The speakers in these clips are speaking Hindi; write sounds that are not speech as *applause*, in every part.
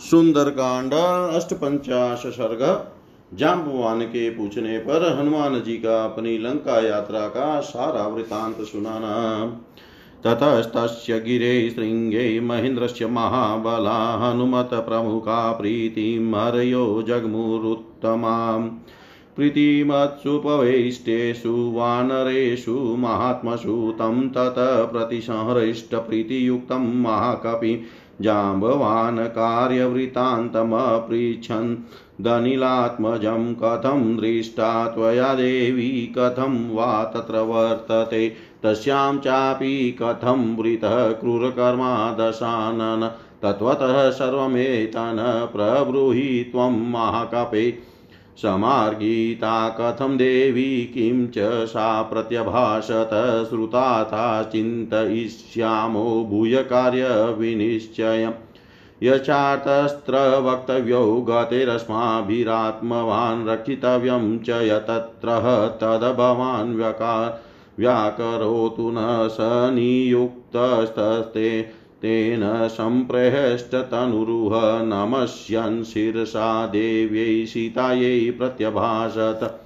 सुंदर कांड अष्टपंचाश सर्ग जाम्बवान के पूछने पर हनुमान जी का अपनी लंका यात्रा का सारा वृतांत सुनाना। ततस्तस्य गिरे शृङ्गे महेन्द्रस्य महाबला, हनुमत हनुमतप्रमुखा प्रीतिं हरयो जग्मुरुत्तमाम् प्रीतिमत्सुपवेष्टेषु, वानरेषु, महात्मसु, तं तत प्रतिसंहृष्टप्रीतियुक्तं महाकपि जाम्बवान् कार्यवृत्तान्तमपृच्छन् दनिलात्मजं कथं दृष्टा त्वया देवी कथं वा तत्र वर्तते तस्यां चापि कथं वृतः क्रूरकर्मा दशानन तत्त्वतः सर्वमेतन् प्रब्रूहि त्वं महाकपे समार्गीता कथं देवी किं च सा प्रत्यभाषत श्रुताथा चिन्तयिष्यामो भूय कार्यविनिश्चयम्। यचार्तस्त्र वक्तव्यौ गतेरस्माभिरात्मवान् रक्षितव्यं च यतत्रः तद् भवान् व्यकार व्याकरोतु न स नियुक्तस्तस्ते तेन सम्प्रहेष्टतनुरुह नमस्यन् शिरसा देव्यै सीतायै प्रत्यभाषत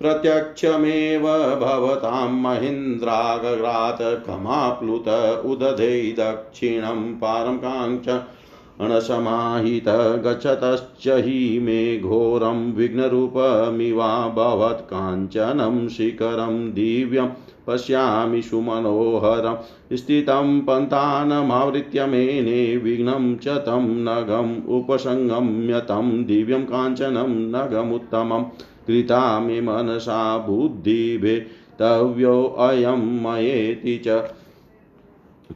प्रत्यक्षमेव भवतां महीन्द्रागरात् कमाप्लुत उदधे दक्षिणं पारं काङ्क्ष अणसमाहित गच्छतश्च हि मे घोरं विघ्नरूपमिवाभवत् काञ्चनं शिखरं दिव्यं पश्यामि सुमनोहरं स्थितं पन्थानमावृत्य मेने विघ्नं च तं नगम् उपसङ्गम्य तं दिव्यं काञ्चनं नगमुत्तमं कृता मे मनसा बुद्धिभेतव्योऽयं मयेति च।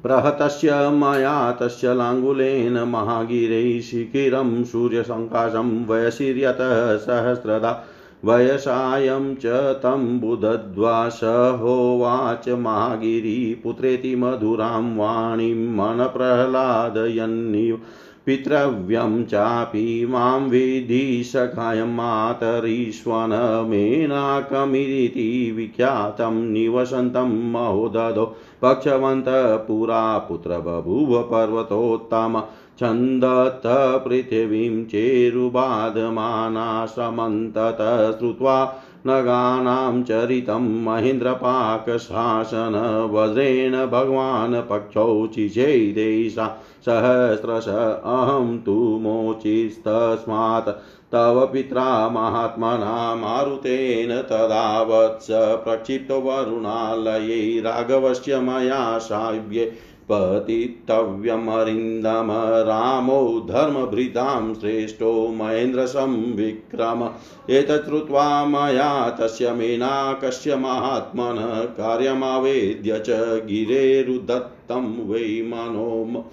प्रहतस्य मया तस्य लाङ्गुलेन महागिरै शिखिरं सूर्यसङ्काशं वयसिर्यतः सहस्रदा। वयसायं च तं बुदध्वा स होवाच महागिरिपुत्रेति मधुरां वाणीं मनप्रह्लादयन्निव पितृव्यं चापि माँ विधि सखायं मातरीष्वनमेनाकमिति विख्यातं निवसन्तं महोदधो पक्षवन्तः पुरा पुत्र बभूव पर्वतोत्तम छन्दत पृथिवीं चेरुबाधमानाश्रमन्तत श्रुत्वा नगानां चरितं महेन्द्रपाकशासन वज्रेण भगवान् पक्षौ चिचैदेशा सहस्रश अहं तु मोचिस्तस्मात्। तव पित्रा महात्मना मारुतेन तदा वत्स प्रक्षिप्तो राघवस्य मया साव्ये पतितव्यमरिन्दम, रामो धर्मभृतां श्रेष्ठो महेन्द्रसंविक्रम। एतत् श्रुत्वा मया तस्य मेनाकस्य महात्मनः कार्यमावेद्य च गिरेरुदत्तं वै मनोम।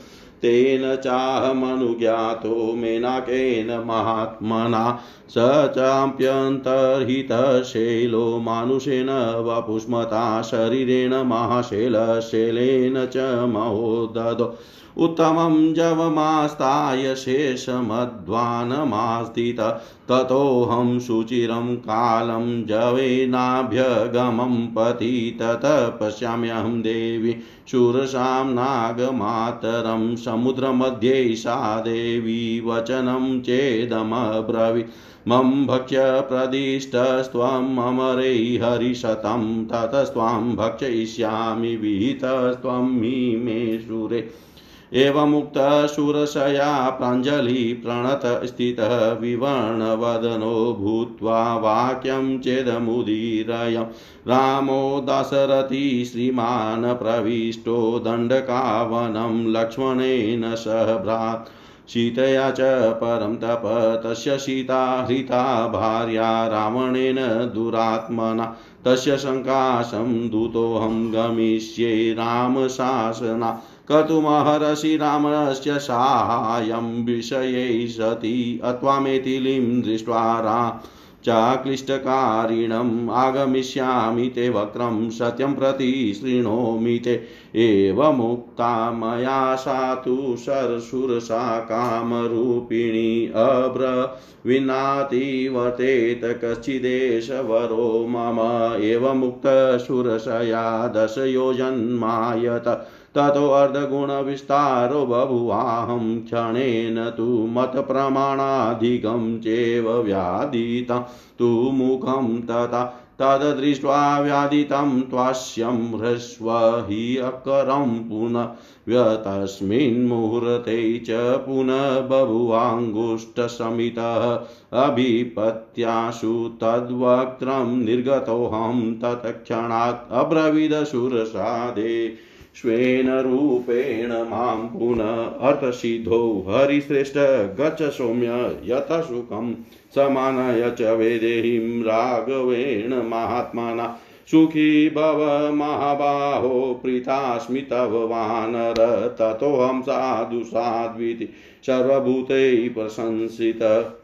तेन चाहमनुज्ञातो मेनाकेन महात्मना। स चाप्यन्तर्हितशैलो मानुषेण वपुष्मता शरीरेण महाशैलशैलेन च महोदधो उत्तमं जवमास्ताय शेषमध्वानमास्थित। ततोऽहं शुचिरं कालं जवेनाभ्यगमं पति ततः पश्याम्यहं देवी शूरसां नागमातरं समुद्रमध्ये सा देवी वचनं चेदमब्रवी मम भक्ष्य प्रदिष्टस्त्वम् अमरै हरिशतं ततस्त्वां भक्षयिष्यामि विहितस्त्वं हि मे सुरे। एवमुक्तशूरशया प्राञ्जलिप्रणतस्थितः विवर्णवदनो भूत्वा वाक्यं चेदमुदीरयं। रामो दाशरथी श्रीमान् प्रविष्टो दण्डकावनं लक्ष्मणेन सह भ्रात्। सीतया च परं तप, तस्य सीता हृता भार्या रावणेन दुरात्मना। तस्य सङ्काशं दूतोऽहं गमिष्ये रामशासना। कर्तुमहर्षि रामस्य साहाय्यं विषये सति अत्वामेथिलीं दृष्ट्वा राम चाक्लिष्टकारिणम् आगमिष्यामि ते वक्रं सत्यं प्रति शृणोमि ते। एवमुक्ता मया सा तु शरशुरसा कामरूपिणी अब्रवीणातिवर्तेत कश्चिदेशवरो मम। एवमुक्तशुरशया दशयोजन्मायत ततोऽर्धगुणविस्तारो बभुवाहं क्षणेन तु मतप्रमाणाधिकं चेव व्यादितं, तु मुखं तथा तदृष्ट्वा व्यादितं त्वास्यं ह्रस्व हि अकरं पुनः व्यतस्मिन् मुहूर्ते च पुनः बभुवाङ्गुष्ठसमितः अभिपत्याशु तद्वक्त्रं निर्गतोऽहं तत्क्षणात् अब्रवीदशुरसादे स्वेन रूपेण माँ पुनः अर्थसिद्धो हरिश्रेष्ठ गच्छ सौम्य यथा सुखं समानय च वेदेहीं राघवेण महात्मना। सुखी भव महाबाहो, प्रीतास्मि तव वानर, ततोऽहं साधु साध्विति, सर्वभूतैः प्रशंसितः।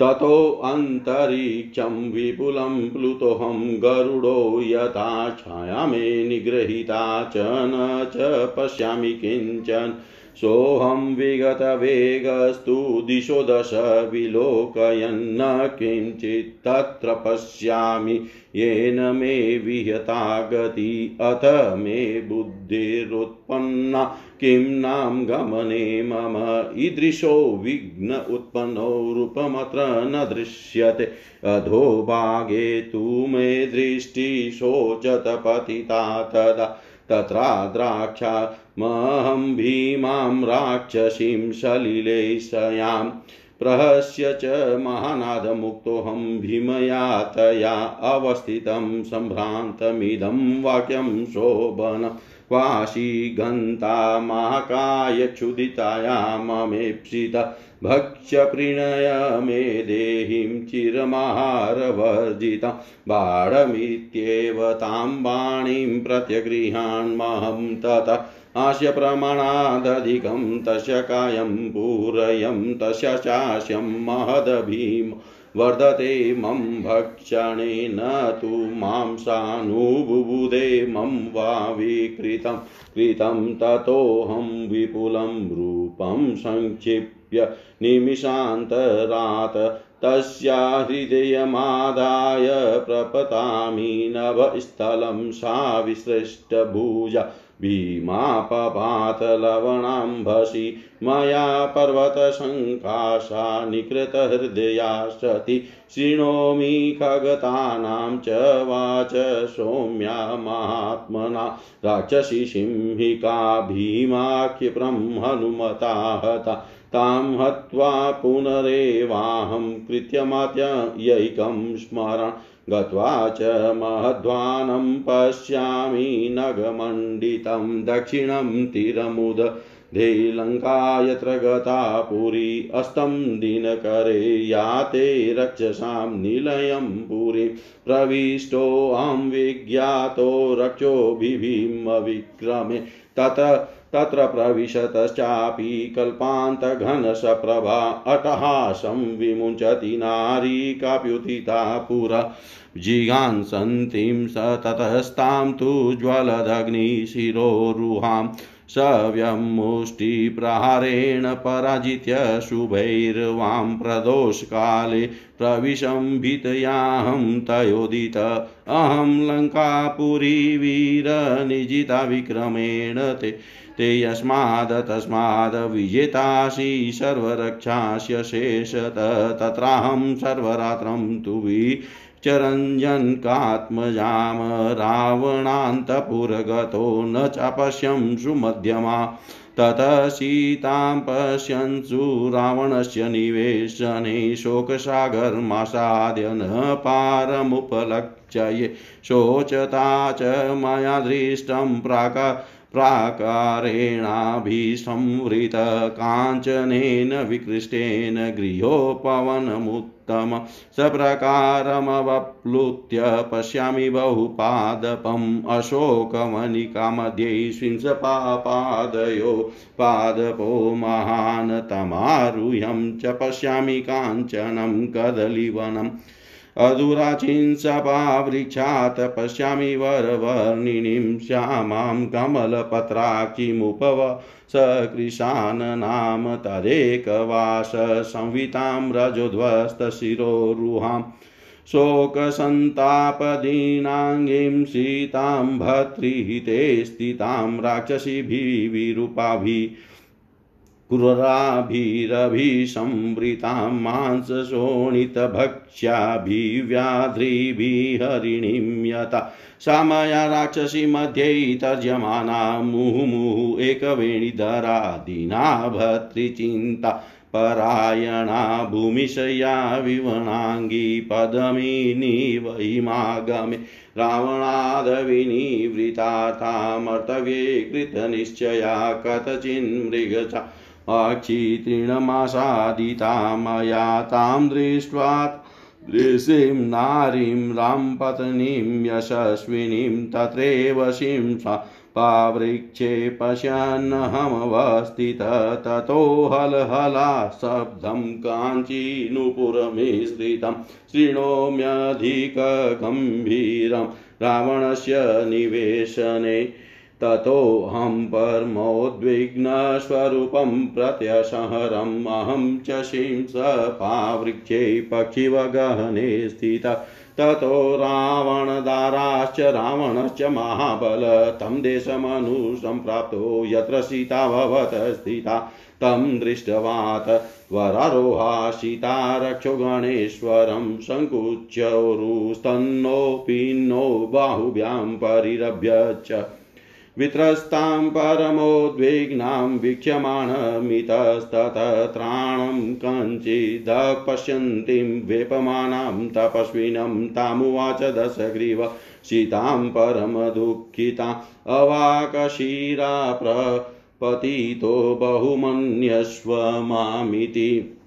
ततोऽन्तरिक्षं विपुलं प्लुतोऽहं गरुडो यथा छाया मे निगृहीता च न च पश्यामि किंचन। सोऽहं विगतवेगस्तु दिशो दश विलोकयन्न किञ्चित् तत्र पश्यामि। येन मे विहता गति, अथ मे बुद्धिरुत्पन्ना। किं नाम गमने मम ईदृशो विघ्न उत्पन्नो रूपमत्र न दृश्यते। अधोभागे तु मे दृष्टि शोचत पतिता तदा। तत्रा द्राक्षामहं भीमां राक्षसीं सलिलेशयाम् प्रहस्य च महानादमुक्तोऽहं भीमया तया अवस्थितं सम्भ्रान्तमिदं वाक्यं शोभन क्वाशीगन्ता महाकायक्षुदिताया ममेप्सित भक्ष्यप्रीणय मे देहीं चिरमाहारवर्जितं बाणमित्येव तां वाणीं प्रत्यगृहान्महं ततः हास्य प्रमाणादधिकं तस्य कायं पूरयं तस्य चास्यं महदभीम वर्धते मम भक्षणेन तु मांसानुबुबुधे मम वा विकृतं कृतं ततोऽहं विपुलं रूपं संक्षिप्य निमिषान्तरात् तस्या हृदयमादाय प्रपतामि नभस्थलं सा विसृष्टभुजा भीमापपातलवणाम्भसि मया पर्वतशङ्काशा निकृतहृदया सति शृणोमि खगतानां च वाच सौम्या महात्मना राक्षसी सिंहिका भीमाख्यप्रं हनुमता हता तां हत्वा पुनरेवाहं कृत्यमात्ययैकं स्मरण गत्वा च महध्वानं पश्यामि नगमण्डितं दक्षिणं तीरमुद धेलङ्का यत्र गता पुरी अस्तं दिनकरे याते रक्षसां निलयं पुरीं प्रविष्टोऽहं विज्ञातो रक्षोभिभीमविक्रमे तत तत्र प्रविशतश्चापि कल्पान्तघनसप्रभा अटहासं विमुञ्चति नारी काप्युत्थिता पुरा जिगांसन्तीं स ततस्तां तु ज्वलदग्निशिरोरुहां। सव्यमुष्टिप्रहारेण पराजित्य शुभैर्वां प्रदोषकाले प्रविशम्भितयाहं तयोदित। अहं लङ्कापुरी वीरनिजिता विक्रमेण ते ते यस्माद् तस्माद् विजेतासि सर्वरक्षास्य शेषत, तत्राहं सर्वरात्रं तु वि रावणान्तपुरगतो न चापश्यं सुमध्यमा। ततः सीतां पश्यन्सु रावणस्य निवेशने शोकसागरमासाद्य न पारमुपलक्ष्ये शोचता च मया दृष्टं प्राक प्राकारेणाभिसंवृत काञ्चनेन विकृष्टेन गृहोपवनमुत्तम सप्रकारमवप्लुत्य पश्यामि बहुपादपम्। अशोकमनिकामध्ये स्विंसपापादयो पादपो महान् तमारुह्यं च पश्यामि काञ्चनं कदलीवनम्। अधुराचिंसपावृक्षात् पश्यामि वरवर्णिनीं श्यामां कमलपत्राक्षिमुपव सकृशान् नाम तदेकवास संवितां रजोध्वस्तशिरोरुहां, शोकसन्तापदीनाङ्गीं सीतां भर्तृहिते स्थितां राक्षसीभिः विरूपाभिः क्रूराभिरभिसंवृतां मांसशोणितभक्ष्याभिव्याध्रीभिः हरिणीं यथा। सा मया राक्षसी मध्ये तर्जमाना मुहुमुहुः एकवेणीधरा दीना भर्तृचिन्ता परायणा भूमिशया विवणाङ्गी पदमिनी वहिमागमे रावणादविनिवृतातामर्तव्ये कृतनिश्चया कथचिन्मृगचा मया तां दृष्ट्वा दृशीं नारीं रामपत्नीं यशस्विनीं तत्रैव शिंसा पावृक्षे पश्यन्नहमवस्थितः ततो हलहला शब्दं काञ्चीनुपुरमिश्रितं शृणोम्यधिकगम्भीरं रावणस्य निवेशने ततोऽहं परमोद्विग्नस्वरूपं प्रत्यसहरम्। अहं च शिंसपावृक्षे पक्षिवगहने स्थितः। ततो रावणदाराश्च रावणश्च महाबल। तं देशमनुसम्प्राप्तो यत्र सीता भवत स्थिता। तं दृष्टवात् वरारोहा सीता रक्षो गणेश्वरं सङ्कुच्यौरुस्तन्नोऽपि बाहुभ्यां परिरभ्य च। वित्रस्तां परमोद्विग्नां वीक्ष्यमाणमितस्ततत्राणं कञ्चिद् पश्यन्तीं वेपमानां तपस्विनं तामुवाच दशग्रीव सीतां परमदुःखिता अवाकशिरा प्रपतितो बहुमन्यस्व मामिति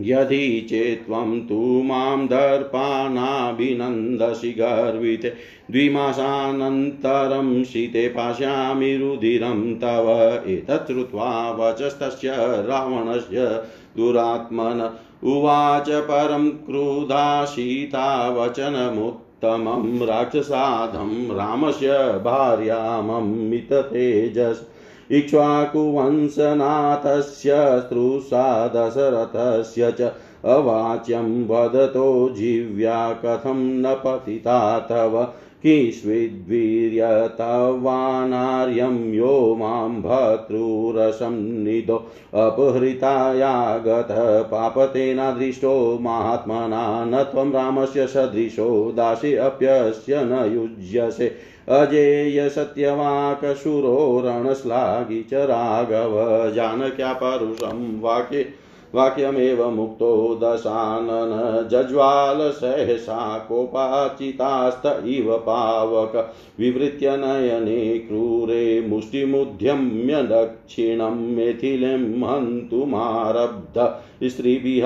यदि चेत्त्वं तु माँ दर्पानाभिनन्दसि गर्विते। द्विमासानन्तरं शीते पास्यामि रुधिरं तव। एतत् श्रुत्वा वचस्तस्य रावणस्य दुरात्मन उवाच परं क्रुधा सीता वचनमुत्तमं राक्षसाधं रामस्य भार्याममिततेजस्। इक्ष्वाकुवंशनाथस्य स्त्रुषा दशरथस्य च अवाच्यं वदतो जीव्या कथं न पतिता तव। किस्विद्वीर्यतवानार्यं यो माँ भर्तृरसं निधो अपहृतायागतः पापतेनादृष्टो महात्मना, न त्वं रामस्य सदृशो, दासे अप्यस्य न युज्यसे। अजेय सत्यवाकशुरो रणश्लाघि च राघव। जानक्या परुषं वाक्ये वाक्यमेव मुक्तो दशानन जज्वाल सहसा कोपाचितास्त इव पावक। विवृत्य नयने क्रूरे मुष्टिमुद्यम्य दक्षिणं मिथिलिं हन्तुमारब्ध। स्त्रीभिः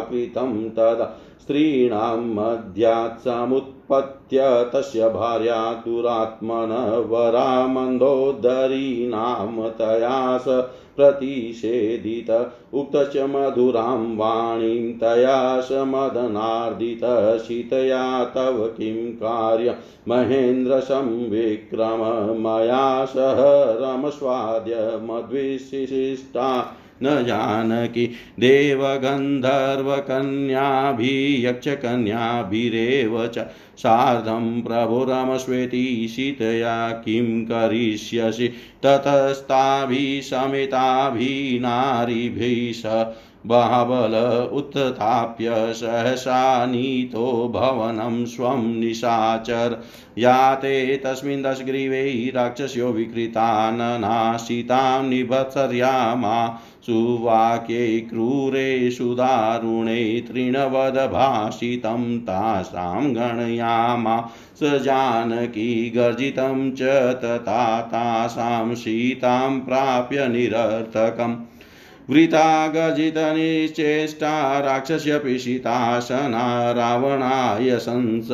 कृतं तदा। स्त्रीणां मध्यात् समुत्पत्य तस्य भार्या दुरात्मन वरा मन्दोदरीनां तया स प्रतिषेधित उक्तश्च मधुरां वाणीं तया स मदनार्दित। शीतया तव किं कार्य? महेन्द्र संविक्रम मया सह रमस्वाद्य मद्विशिष्टा। न जानकी देवगन्धर्वकन्याभियक्षकन्याभिरेव च सार्धं प्रभुरमस्वेति सीतया किं करिष्यसि ततस्ताभिः समेताभिः नारीभिः स बहबल उत्थाप्य सहसा नीतो भवनं स्वं निशाचर। याते तस्मिन् दशग्रीवे राक्षस्यो विकृताननाशितां निभत्सर्यामा सुवाक्ये क्रूरे सुदारुणे तृणवदभाषितं तासां गणयामा। स जानकी गर्जितं च तथा तासां सीतां प्राप्य निरर्थकम्। वृता गर्जितनिश्चेष्टा राक्षस्य पिशिताशना रावणाय शंस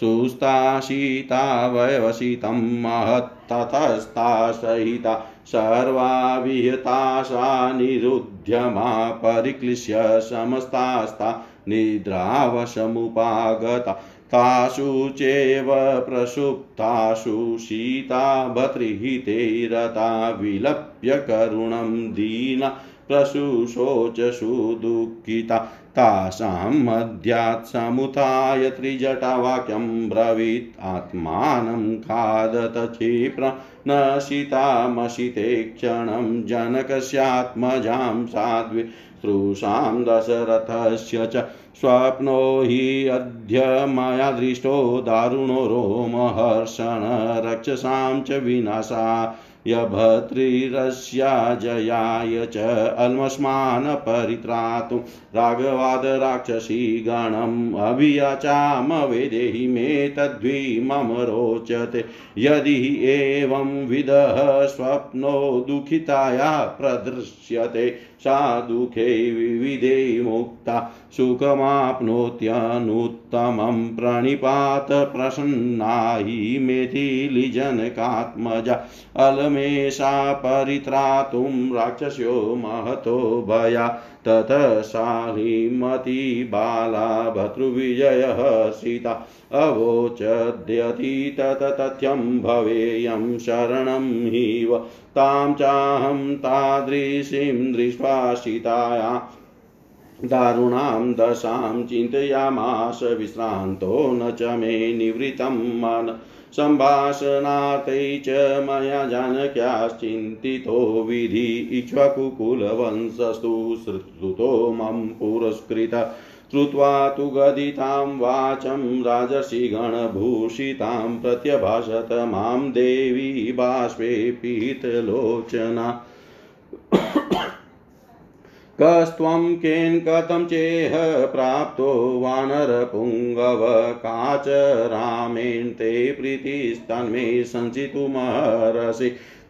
सुस्ताशिता वयवसितं महत्ततस्ता सहिता। सर्वा विहता सा निरुध्यमा परिक्लिश्य समस्तास्ता निद्रावशमुपागता। तासु चैव प्रसुप्तासु सीता भतृहिते रता विलप्य करुणं दीना। प्रशुशोचसु दुःखिता। तासां मध्यात् समुत्थाय त्रिजटावाक्यं ब्रवीत्। आत्मानं खादत क्षिप्र न शितामशिते क्षणं जनकस्यात्मजां साध्वी। तृषां दशरथस्य च स्वप्नो हि अद्य मया दृष्टो दारुणो रोमहर्षण रक्षसां च विनाशा। यभद्रिरस्याजयाय च अल्मस्मान् परित्रातुं राघवाद राक्षसी अभियाचाम वेदेहि मे तद्वि मम रोचते। यदि एवं विदः स्वप्नो दुःखिताया प्रदृश्यते। सा दुःखे विविधे मुक्ता सुखमाप्नोत्यनुत्तमं प्रणिपात प्रसन्ना हि मेथिलिजनकात्मजा अलमेषा परित्रातुं राक्षस्यो महतो भया। ततः साहिमती बाला भर्तृविजयः सीता अवोचद्यति ततथ्यं भवेयं शरणं हिव तां चाहं तादृशीं दृष्ट्वा सीताया दारुणां दशां चिन्तयामास विश्रान्तो न च मे निवृत्तं मन सम्भाषणार्थे च मया जानक्याश्चिन्तितो विधि इक्ष्वाकुकुलवंशस्तु श्रुतो मम पुरस्कृत। श्रुत्वा तु गदितां वाचं राजर्षिगणभूषितां प्रत्यभाषत माँ देवी बाष्पे पीतलोचना। कस्त्वं केन कथं चेह प्राप्तो वानरपुङ्गव काच रामेण ते प्रीतिस्तन्मे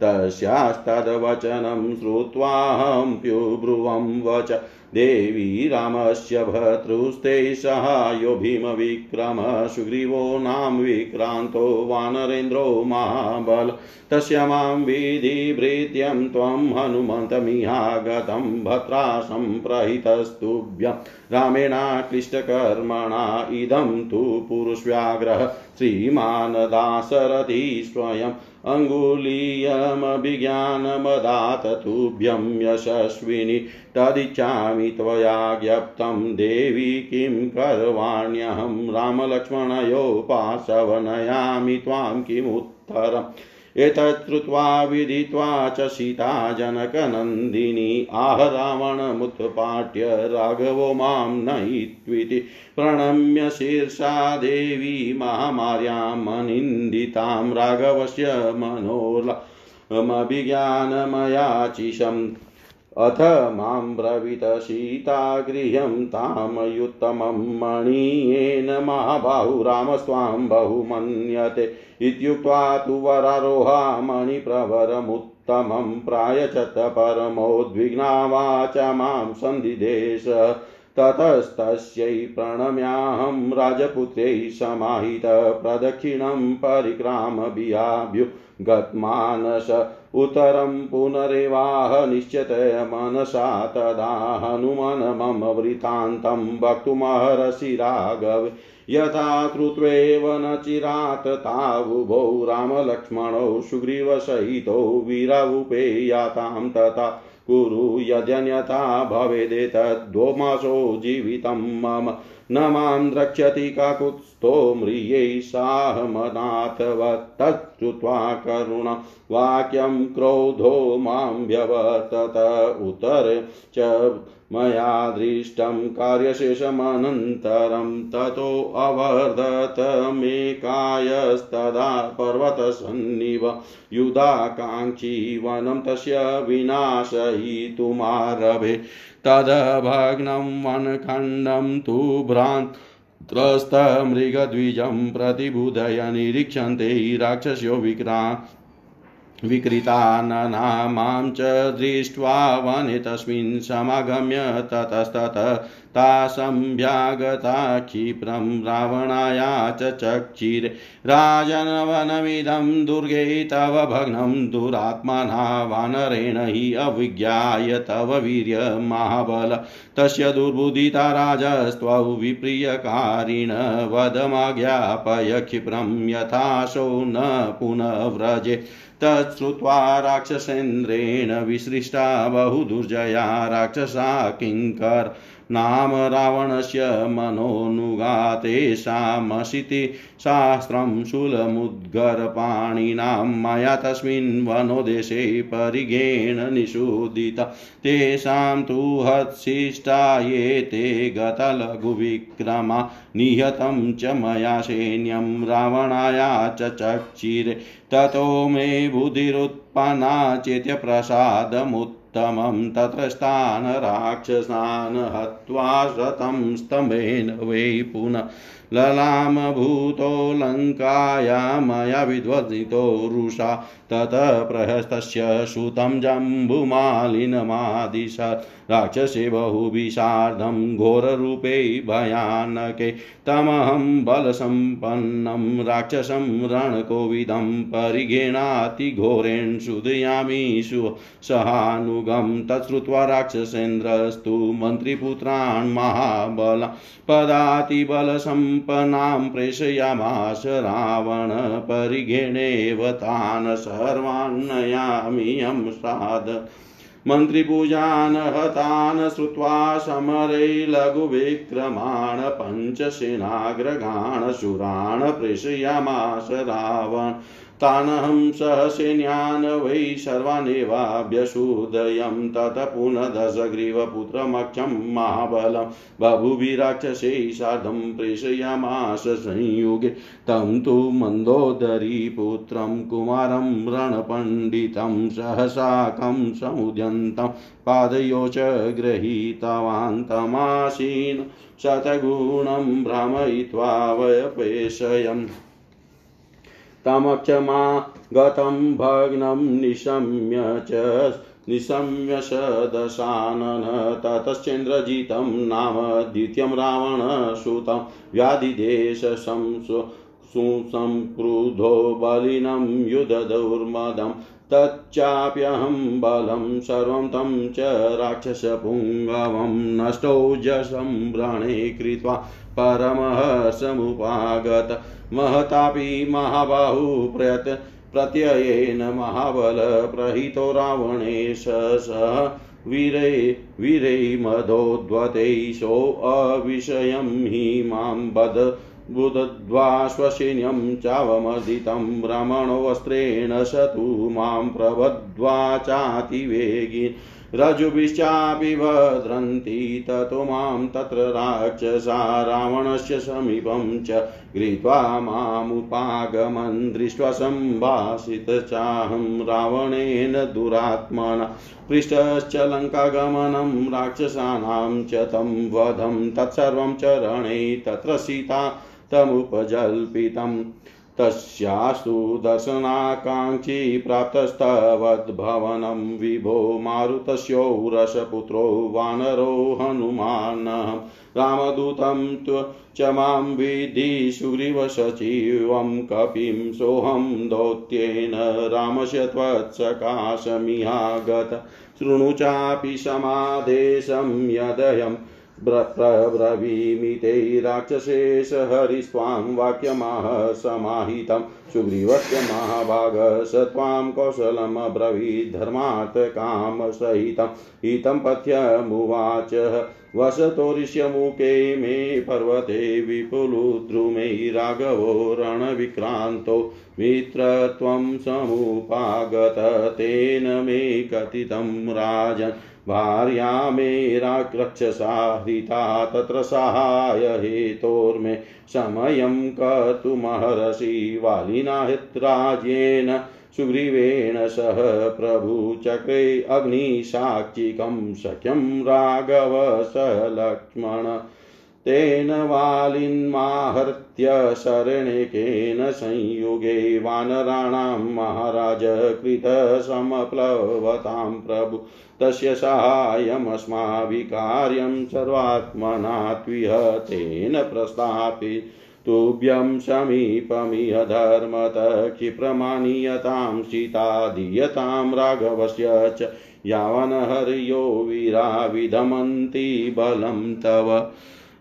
तस्यास्तद्वचनं श्रुत्वाहं प्युब्रुवं वच। देवी रामस्य भर्तृस्ते सहायो भीमविक्रम सुग्रीवो नाम विक्रान्तो वानरेन्द्रो महाबल। तस्य माँ विधिभृत्यं त्वं हनुमन्तमिहागतं भद्रा सम्प्रहितस्तुभ्यं रामेणाक्लिष्टकर्मणा इदं तु पुरुषव्याघ्रः श्रीमान् दासरथी स्वयम् अङ्गुलीयमभिज्ञानमदात तुभ्यं यशस्विनि तदिच्छामि त्वया ज्ञप्तं देवी किं करवाण्यहं? रामलक्ष्मणयो पाशवनयामि त्वां किमुत्तरम्? एतत् श्रुत्वा विदित्वा च सीता जनकनन्दिनी। आह रावणमुत्पाट्य राघवो माँ नयित्विति प्रणम्य शीर्षा देवी महामार्यामनिन्दितां। राघवस्य मनोरमभिज्ञानमयाचिषम्। अथ माँ ब्रवीत सीता गृह्यं तामयुत्तमं मणियेन महाबाहु रामस्त्वां बहु मन्यते इत्युक्त्वा तु वरारोहा मणिप्रवरमुत्तमं प्रायचत परमोद्विग्नावाच माँ सन्धिदेश। ततस्तस्यै प्रणम्याहं राजपुत्र्यै समाहितप्रदक्षिणं परिक्रामभियाभ्युगत्मानस उत्तरं पुनरेवाह निश्चितय मनसा तदा हनुमन मम वृत्तान्तं वक्तुमर्हसि राघव। यथा कृत्वेव न चिरात् तावुभौ रामलक्ष्मणौ सुग्रीवसहितौ वीरौपेयातां तथा कुरु यद्यन्यथा भवेदेतद्वोमासो जीवितं मम न माँ द्रक्ष्यति काकुत्स्थो म्रियै साहमनाथवत्तच्छ्रुत्वा करुण। वाक्यं क्रोधो माँ व्यवर्तत। उतर च मया दृष्टं कार्यशेषमनन्तरं ततोऽवर्धत मेकायस्तदा पर्वतसन्निव। युधाकाङ्क्षी वनं तस्य विनाशयितुमारभे। तदभग्नं वनखण्डं तु भ्रान्त्रस्तमृगद्विजं प्रतिबुधय निरीक्षन्ते राक्षस्यो विक्रा विकृतानना माँ च दृष्ट्वा वने तस्मिन् समागम्य ततस्तत तासंभ्यागता क्षिप्रं रावणाया च चक्षिरे राजनवनमिदं दुर्गे तव भग्नं दुरात्मना वानरेण हि अविज्ञाय तव वीर्यमाबल। तस्य दुर्बुद्धिता राजस्त्वौ विप्रियकारिण वदमाज्ञापय क्षिप्रं यथाशो न पुनः व्रजे तच्छ्रुत्वा राक्षसेन्द्रेण विसृष्टा बहुदुर्जया राक्षसा किङ्कर। नाम रावणस्य मनोनुगातेषामशिति शास्त्रं शूलमुद्गरपाणिनां मया तस्मिन् वनोदेशे परिगेण निषूदिता। तेषां तु हत्सिष्टा ये ते गतलघुविक्रमा। निहतं च मया सैन्यं रावणाया च चक्षिरे। ततो मे बुद्धिरुत्पन्ना चेत्यप्रसादमुत् उत्तमं ततस्तान् राक्षसान् हत्वा शतं स्तमेन वै पुनः ललामभूतो लङ्काया मया विध्वसितो रुषा ततः प्रहस्तस्य सुतं जम्बुमालिनमादिशत् राक्षसे बहुभिषार्धं घोररूपे भयानके तमहं बलसम्पन्नं राक्षसं रणकोविदं परिगेणातिघोरेण सुदयामिषु सहानुगं तच्छ्रुत्वा राक्षसेन्द्रस्तु मन्त्रिपुत्रान् महाबला पदातिबलसम्पन्नां प्रेषयामास रावण परिगेणेव तान् सर्वान्नयामियं साध मन्त्रिपूजान् हतान् श्रुत्वा समरे लघुविक्रमाण पञ्चसेनाग्रगान् सुरान् प्रेषयामास रावण। तानहं सहसैन्यान् वै सर्वानेवाभ्यसूदयं ततः पुनः दशग्रीवपुत्रमक्षं महाबलं। बभुभिराक्षसै सार्धं प्रेषयामास संयुगे। तं तु मन्दोदरीपुत्रं कुमारं रणपण्डितं सहसाकं समुद्यन्तं। पादयो च गृहीतवान् तमासीन् शतगुणं भ्रमयित्वा वयपेशयम् तमक्षमा गतं भग्नं निशम्य च निशम्य सदशानन ततश्चन्द्रजितं नाम द्वितीयं रावणसुतं व्याधिदेशं सुसंक्रुधो बलिनं युददुर्मदं तच्चाप्यहं बलं सर्वं तं च राक्षसपुङ्गवं नष्टौजसं व्रणे कृत्वा परमहर्षमुपागत। महतापि महाबाहु प्रयत् प्रत्ययेन महाबलप्रहितो रावणेश सः वीरै वीरै मदोद्वतैशोऽविषयं हि माँ वद बुदध्वा स्वसैन्यं चावमदितं रमणवस्त्रेण स तु माँ प्रबद्ध्वा रजुभिश्चापि भद्रन्ति ततो माँ तत्र राक्षसा रावणस्य समीपं च गृहीत्वा मामुपागमन् दृष्ट्वा सम्भाषितचाहं रावणेन दुरात्मना पृष्ठश्च लङ्कागमनं राक्षसानां च तं वधं तत्सर्वं चरणे तत्र सीता तमुपजल्पितम् तस्यास्तु दर्शनाकाङ्क्षी प्राप्तस्तवद्भवनं विभो मारुतस्योरसपुत्रो वानरो हनुमानः। रामदूतं च माँ विधि सुग्रीवसचिवं कपिं सोऽहं दौत्येन रामस्य त्वत्सकाशमिहागत शृणु चापि समादेशं यदयम् प्रब्रवीमि ते राक्षसेश हरिस्त्वां वाक्यमाह समाहितं सुग्रीवस्य महाभाग स त्वां कौशलमब्रवीद्धर्मार्थकामसहितं हितं पथ्यमुवाच वसतोरिष्यमुखे मे पर्वते विपुलुद्रुमे राघवो रणविक्रान्तो मित्रत्वं समुपागत तेन मे कथितं राजन् भार्या मे राक्षसा हृता तत्र सहाय हेतोर्मे समयं कर्तुमहर्षि वालिना हित्राज्येन सुग्रीवेण सह प्रभुचक्रे अग्निसाक्षिकं शक्यं राघव स लक्ष्मण। तेन वालिन्माहर्त्य शरणेकेन संयुगे वानराणां महाराज कृतसमप्लवतां प्रभु। तस्य साहाय्यमस्माभिः कार्यं सर्वात्मना त्विह प्रस्थापि तुभ्यं समीपमिह धर्मत क्षिप्रमाणीयतां सीता दीयतां राघवस्य च यावन् हर्यो वीरा बलं तव।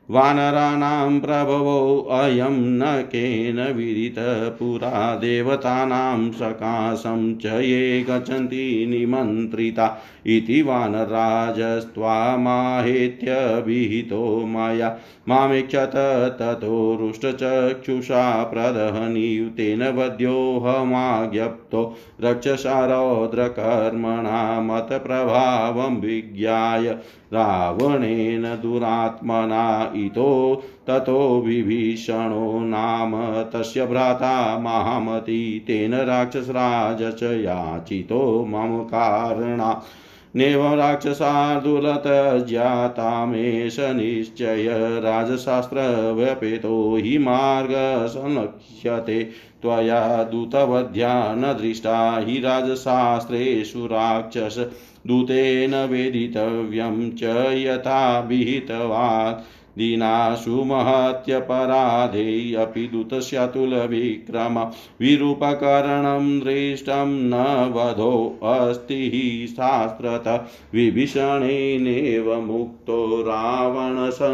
वानराणां प्रभवो अयं न केन विदितः पुरा देवतानां सकाशं च ये गच्छन्ति निमन्त्रिता। इति वानराजस्त्वामाहेत्यभिहितो मया। मामिक्षत ततो रुष्टचक्षुषा प्रदहनियुतेन वध्योऽहमाज्ञप्तो रक्षसारौद्रकर्मणा मतप्रभावं विज्ञाय। रावणेन दुरात्मना इतो ततो विभीषणो नाम तस्य भ्राता महामती। तेन राक्षसराज च याचितो मम कारणा नेवं राक्षसार्दुलतज्ञातामेष निश्चय। राजशास्त्रव्यपेतो हि मार्गसंलक्ष्यते त्वया दूतवध्या न दृष्टा हि राजशास्त्रेषु राक्षस। दूतेन वेदितव्यं च यथा विहितवात् दीनाशु महत्यपराधे अपि दूतस्यातुलविक्रम विरूपकरणं दृष्टं न वधोऽस्ति हि शास्त्रत विभीषणेनेव मुक्तो रावणसन्दिदेशता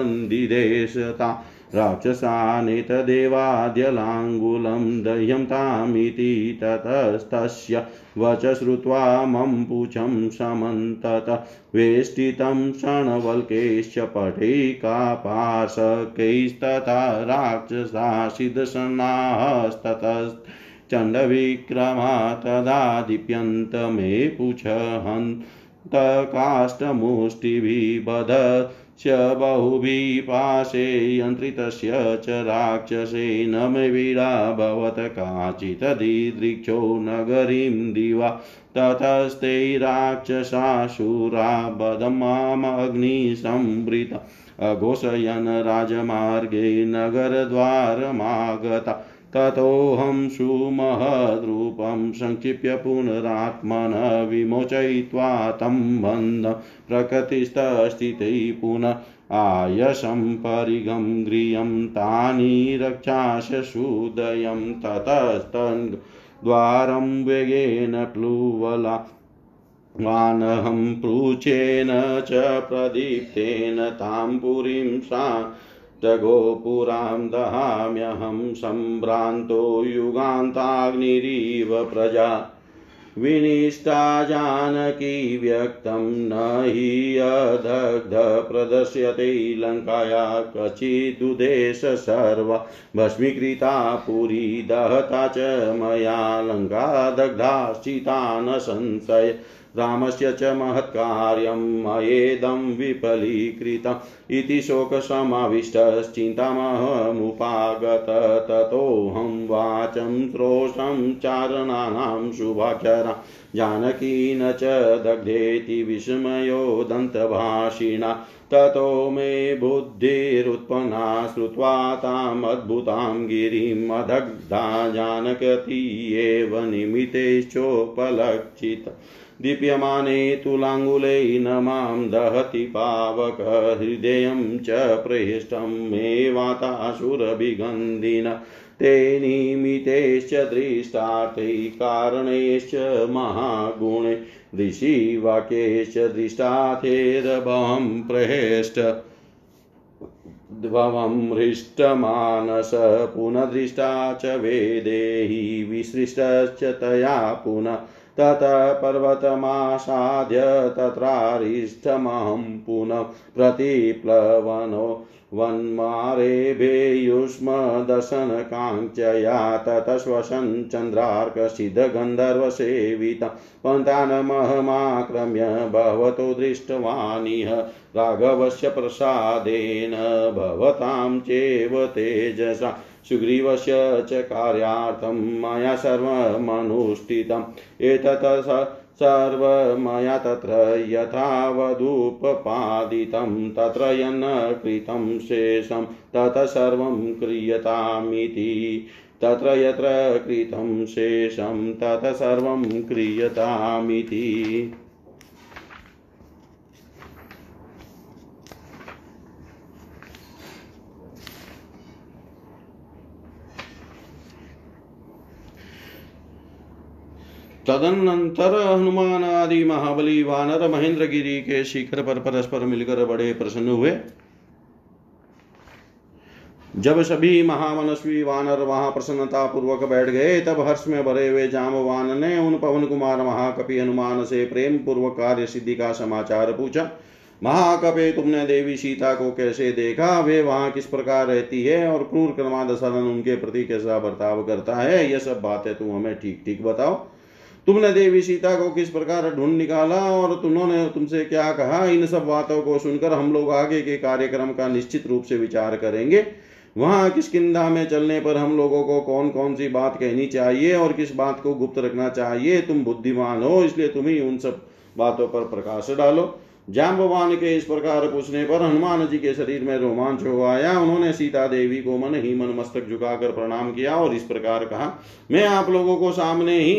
राक्षसानेतदेवाद्यलाङ्गुलं दह्यं तामिति ततस्तस्य वच श्रुत्वा मम पुच्छं समन्तत। वेष्टितं क्षणवल्केश्च पठैकापाशकैस्तथा राक्षसासिदशनास्ततश्चण्डविक्रमा तदा दीप्यन्तमे पुच्छहन्तकाष्ठमुष्टिभिबध च बहुभिपाशे यन्त्रितस्य च राक्षसेन मे वीडाभवत् काचिदीदृक्षो नगरीं दिवा। ततस्ते राक्षसाशूरा बदमामग्निसंवृत अघोषयन् राजमार्गे नगरद्वारमागता। ततोऽहं सुमहद्रूपं संक्षिप्य पुनरात्मन विमोचयित्वा तं बन्धं प्रकृतिस्थस्थिते पुनः आयसं परिगं गृहं तानि रक्षाशुदयं ततस्तद्वारं वेगेन प्लुवला वानहं पृच्छेन च प्रदीप्तेन तां पुरीं सा जगोपुरां दहाम्यहं सम्भ्रान्तो युगान्ताग्निरिव प्रजा। विनिष्टा जानकी व्यक्तं न हि अदग्ध प्रदर्श्यते लङ्काया क्वचिदुदेश सर्वा भस्मीकृता पुरी दहता च मया लङ्का दग्धाश्चिता न संशय। रामस्य च महत्कार्यं मयेदं विफलीकृतम् इति शोकसमाविष्टश्चिन्तामहमुपागत। ततोऽहं वाचं श्रोषं चारणानां शुभाक्षरा जानकी न च दग्धेति विस्मयो दन्तभाषिणा। ततो मे बुद्धिरुत्पन्ना श्रुत्वा तामद्भुतां गिरिम् अदग्धा जानकती एव निमितेश्चोपलक्षित दीप्यमाने तुलाङ्गुले न माँ दहति पावकहृदयं च प्रेष्टं मे वातासुरभिगन्धिन। ते निमितेश्च दृष्टार्थे कारणेश्च महागुणे ऋषिवाक्येश्च दृष्टार्थेरभं प्रहेष्ट। द्ववं हृष्टमानस पुनदृष्टा च वेदेहि, विसृष्टश्च तया पुनः। ततः पर्वतमासाद्य तत्रारिष्टमहं पुनः प्रतिप्लवनो वन्मारेभेयुष्मदशनकाङ्क्षया ततः श्वसन् चन्द्रार्कसिद्धगन्धर्वसेवितं पन्तानमहमाक्रम्य भवतो दृष्टवानिह राघवस्य प्रसादेन भवतां चेव तेजसा सुग्रीवस्य च कार्यार्थं मया सर्वमनुष्ठितम्। एतत् सर्वमया तत्र यथावदुपपादितं, तत्र यन्न कृतं शेषं, तत् सर्वं क्रियतामिति। तत्र यत्र कृतं शेषं, तत् सर्वं क्रियतामिति। तदनंतर हनुमान आदि महाबली वानर महेंद्र गिरी के शिखर पर परस्पर मिलकर बड़े प्रसन्न हुए। जब सभी महामनस्वी वानर वहाँ प्रसन्नता पूर्वक बैठ गए, तब हर्ष में भरे हुए जामवान ने उन पवन कुमार महाकपि हनुमान से प्रेम पूर्वक कार्य सिद्धि का समाचार पूछा। महाकपे तुमने देवी सीता को कैसे देखा? वे वहाँ किस प्रकार रहती है और क्रूर क्रमादसरण उनके प्रति कैसा बर्ताव करता है? यह सब बातें तुम हमें ठीक ठीक बताओ। तुमने देवी सीता को किस प्रकार ढूंढ निकाला और तुमने तुमसे क्या कहा? इन सब बातों को सुनकर हम लोग आगे के कार्यक्रम का निश्चित रूप से विचार करेंगे। वहाँ किस किंदा में चलने पर हम लोगों को कौन कौन सी बात कहनी चाहिए और किस बात को गुप्त रखना चाहिए? तुम बुद्धिमान हो, इसलिए तुम ही उन सब बातों पर प्रकाश डालो। जाम्बवान के इस प्रकार पूछने पर हनुमान जी के शरीर में रोमांच हो आया। उन्होंने सीता देवी को मन ही मन मस्तक झुकाकर प्रणाम किया और इस प्रकार कहा, मैं आप लोगों को सामने ही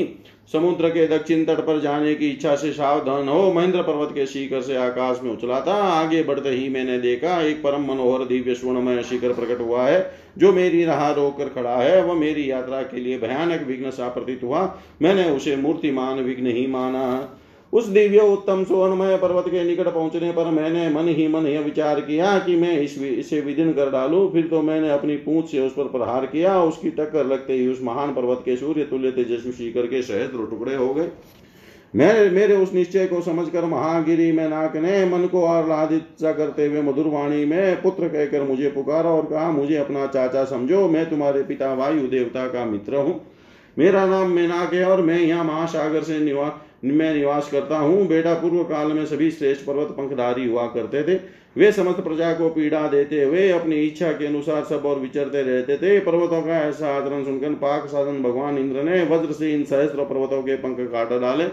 समुद्र के दक्षिण तट पर जाने की इच्छा से सावधान हो। महेंद्र पर्वत के शिखर से आकाश में उछला था आगे बढ़ते ही मैंने देखा, एक परम मनोहर दिव्य स्वर्णमय शिखर प्रकट हुआ है, जो मेरी राह रोक कर खड़ा है। वह मेरी यात्रा के लिए भयानक विघ्न सा प्रतीत हुआ। मैंने उसे मूर्तिमान विघ्न ही माना। उस दिव्य उत्तम सुवर्णमय पर्वत के निकट पहुँचने पर मैंने मन ही मन यह विचार किया कि मैं इस इसे विदिन कर डालू। फिर तो मैंने अपनी पूंछ से उस पर प्रहार किया। उसकी टक्कर लगते ही उस महान पर्वत के सूर्य तुल्य तेजस्वी शिखर के सहस्त्र टुकड़े हो गए। मेरे मेरे उस निश्चय को समझकर महागिरी में नाक ने मन को आह्लादित करते हुए मधुर वाणी में पुत्र कहकर मुझे पुकारा और कहा, मुझे अपना चाचा समझो। मैं तुम्हारे पिता वायु देवता का मित्र हूँ। मेरा नाम मेनाक है और मैं यहाँ महासागर से निवास में निवास करता हूँ। बेटा पूर्व काल में सभी श्रेष्ठ पर्वत पंखधारी हुआ करते थे। वे समस्त प्रजा को पीड़ा देते हुए अपनी इच्छा के अनुसार सब और विचरते रहते थे। पर्वतों का ऐसा आचरण सुनकर पाक साधन भगवान इंद्र ने वज्र से इन सहस्त्र पर्वतों के पंख काट डाले।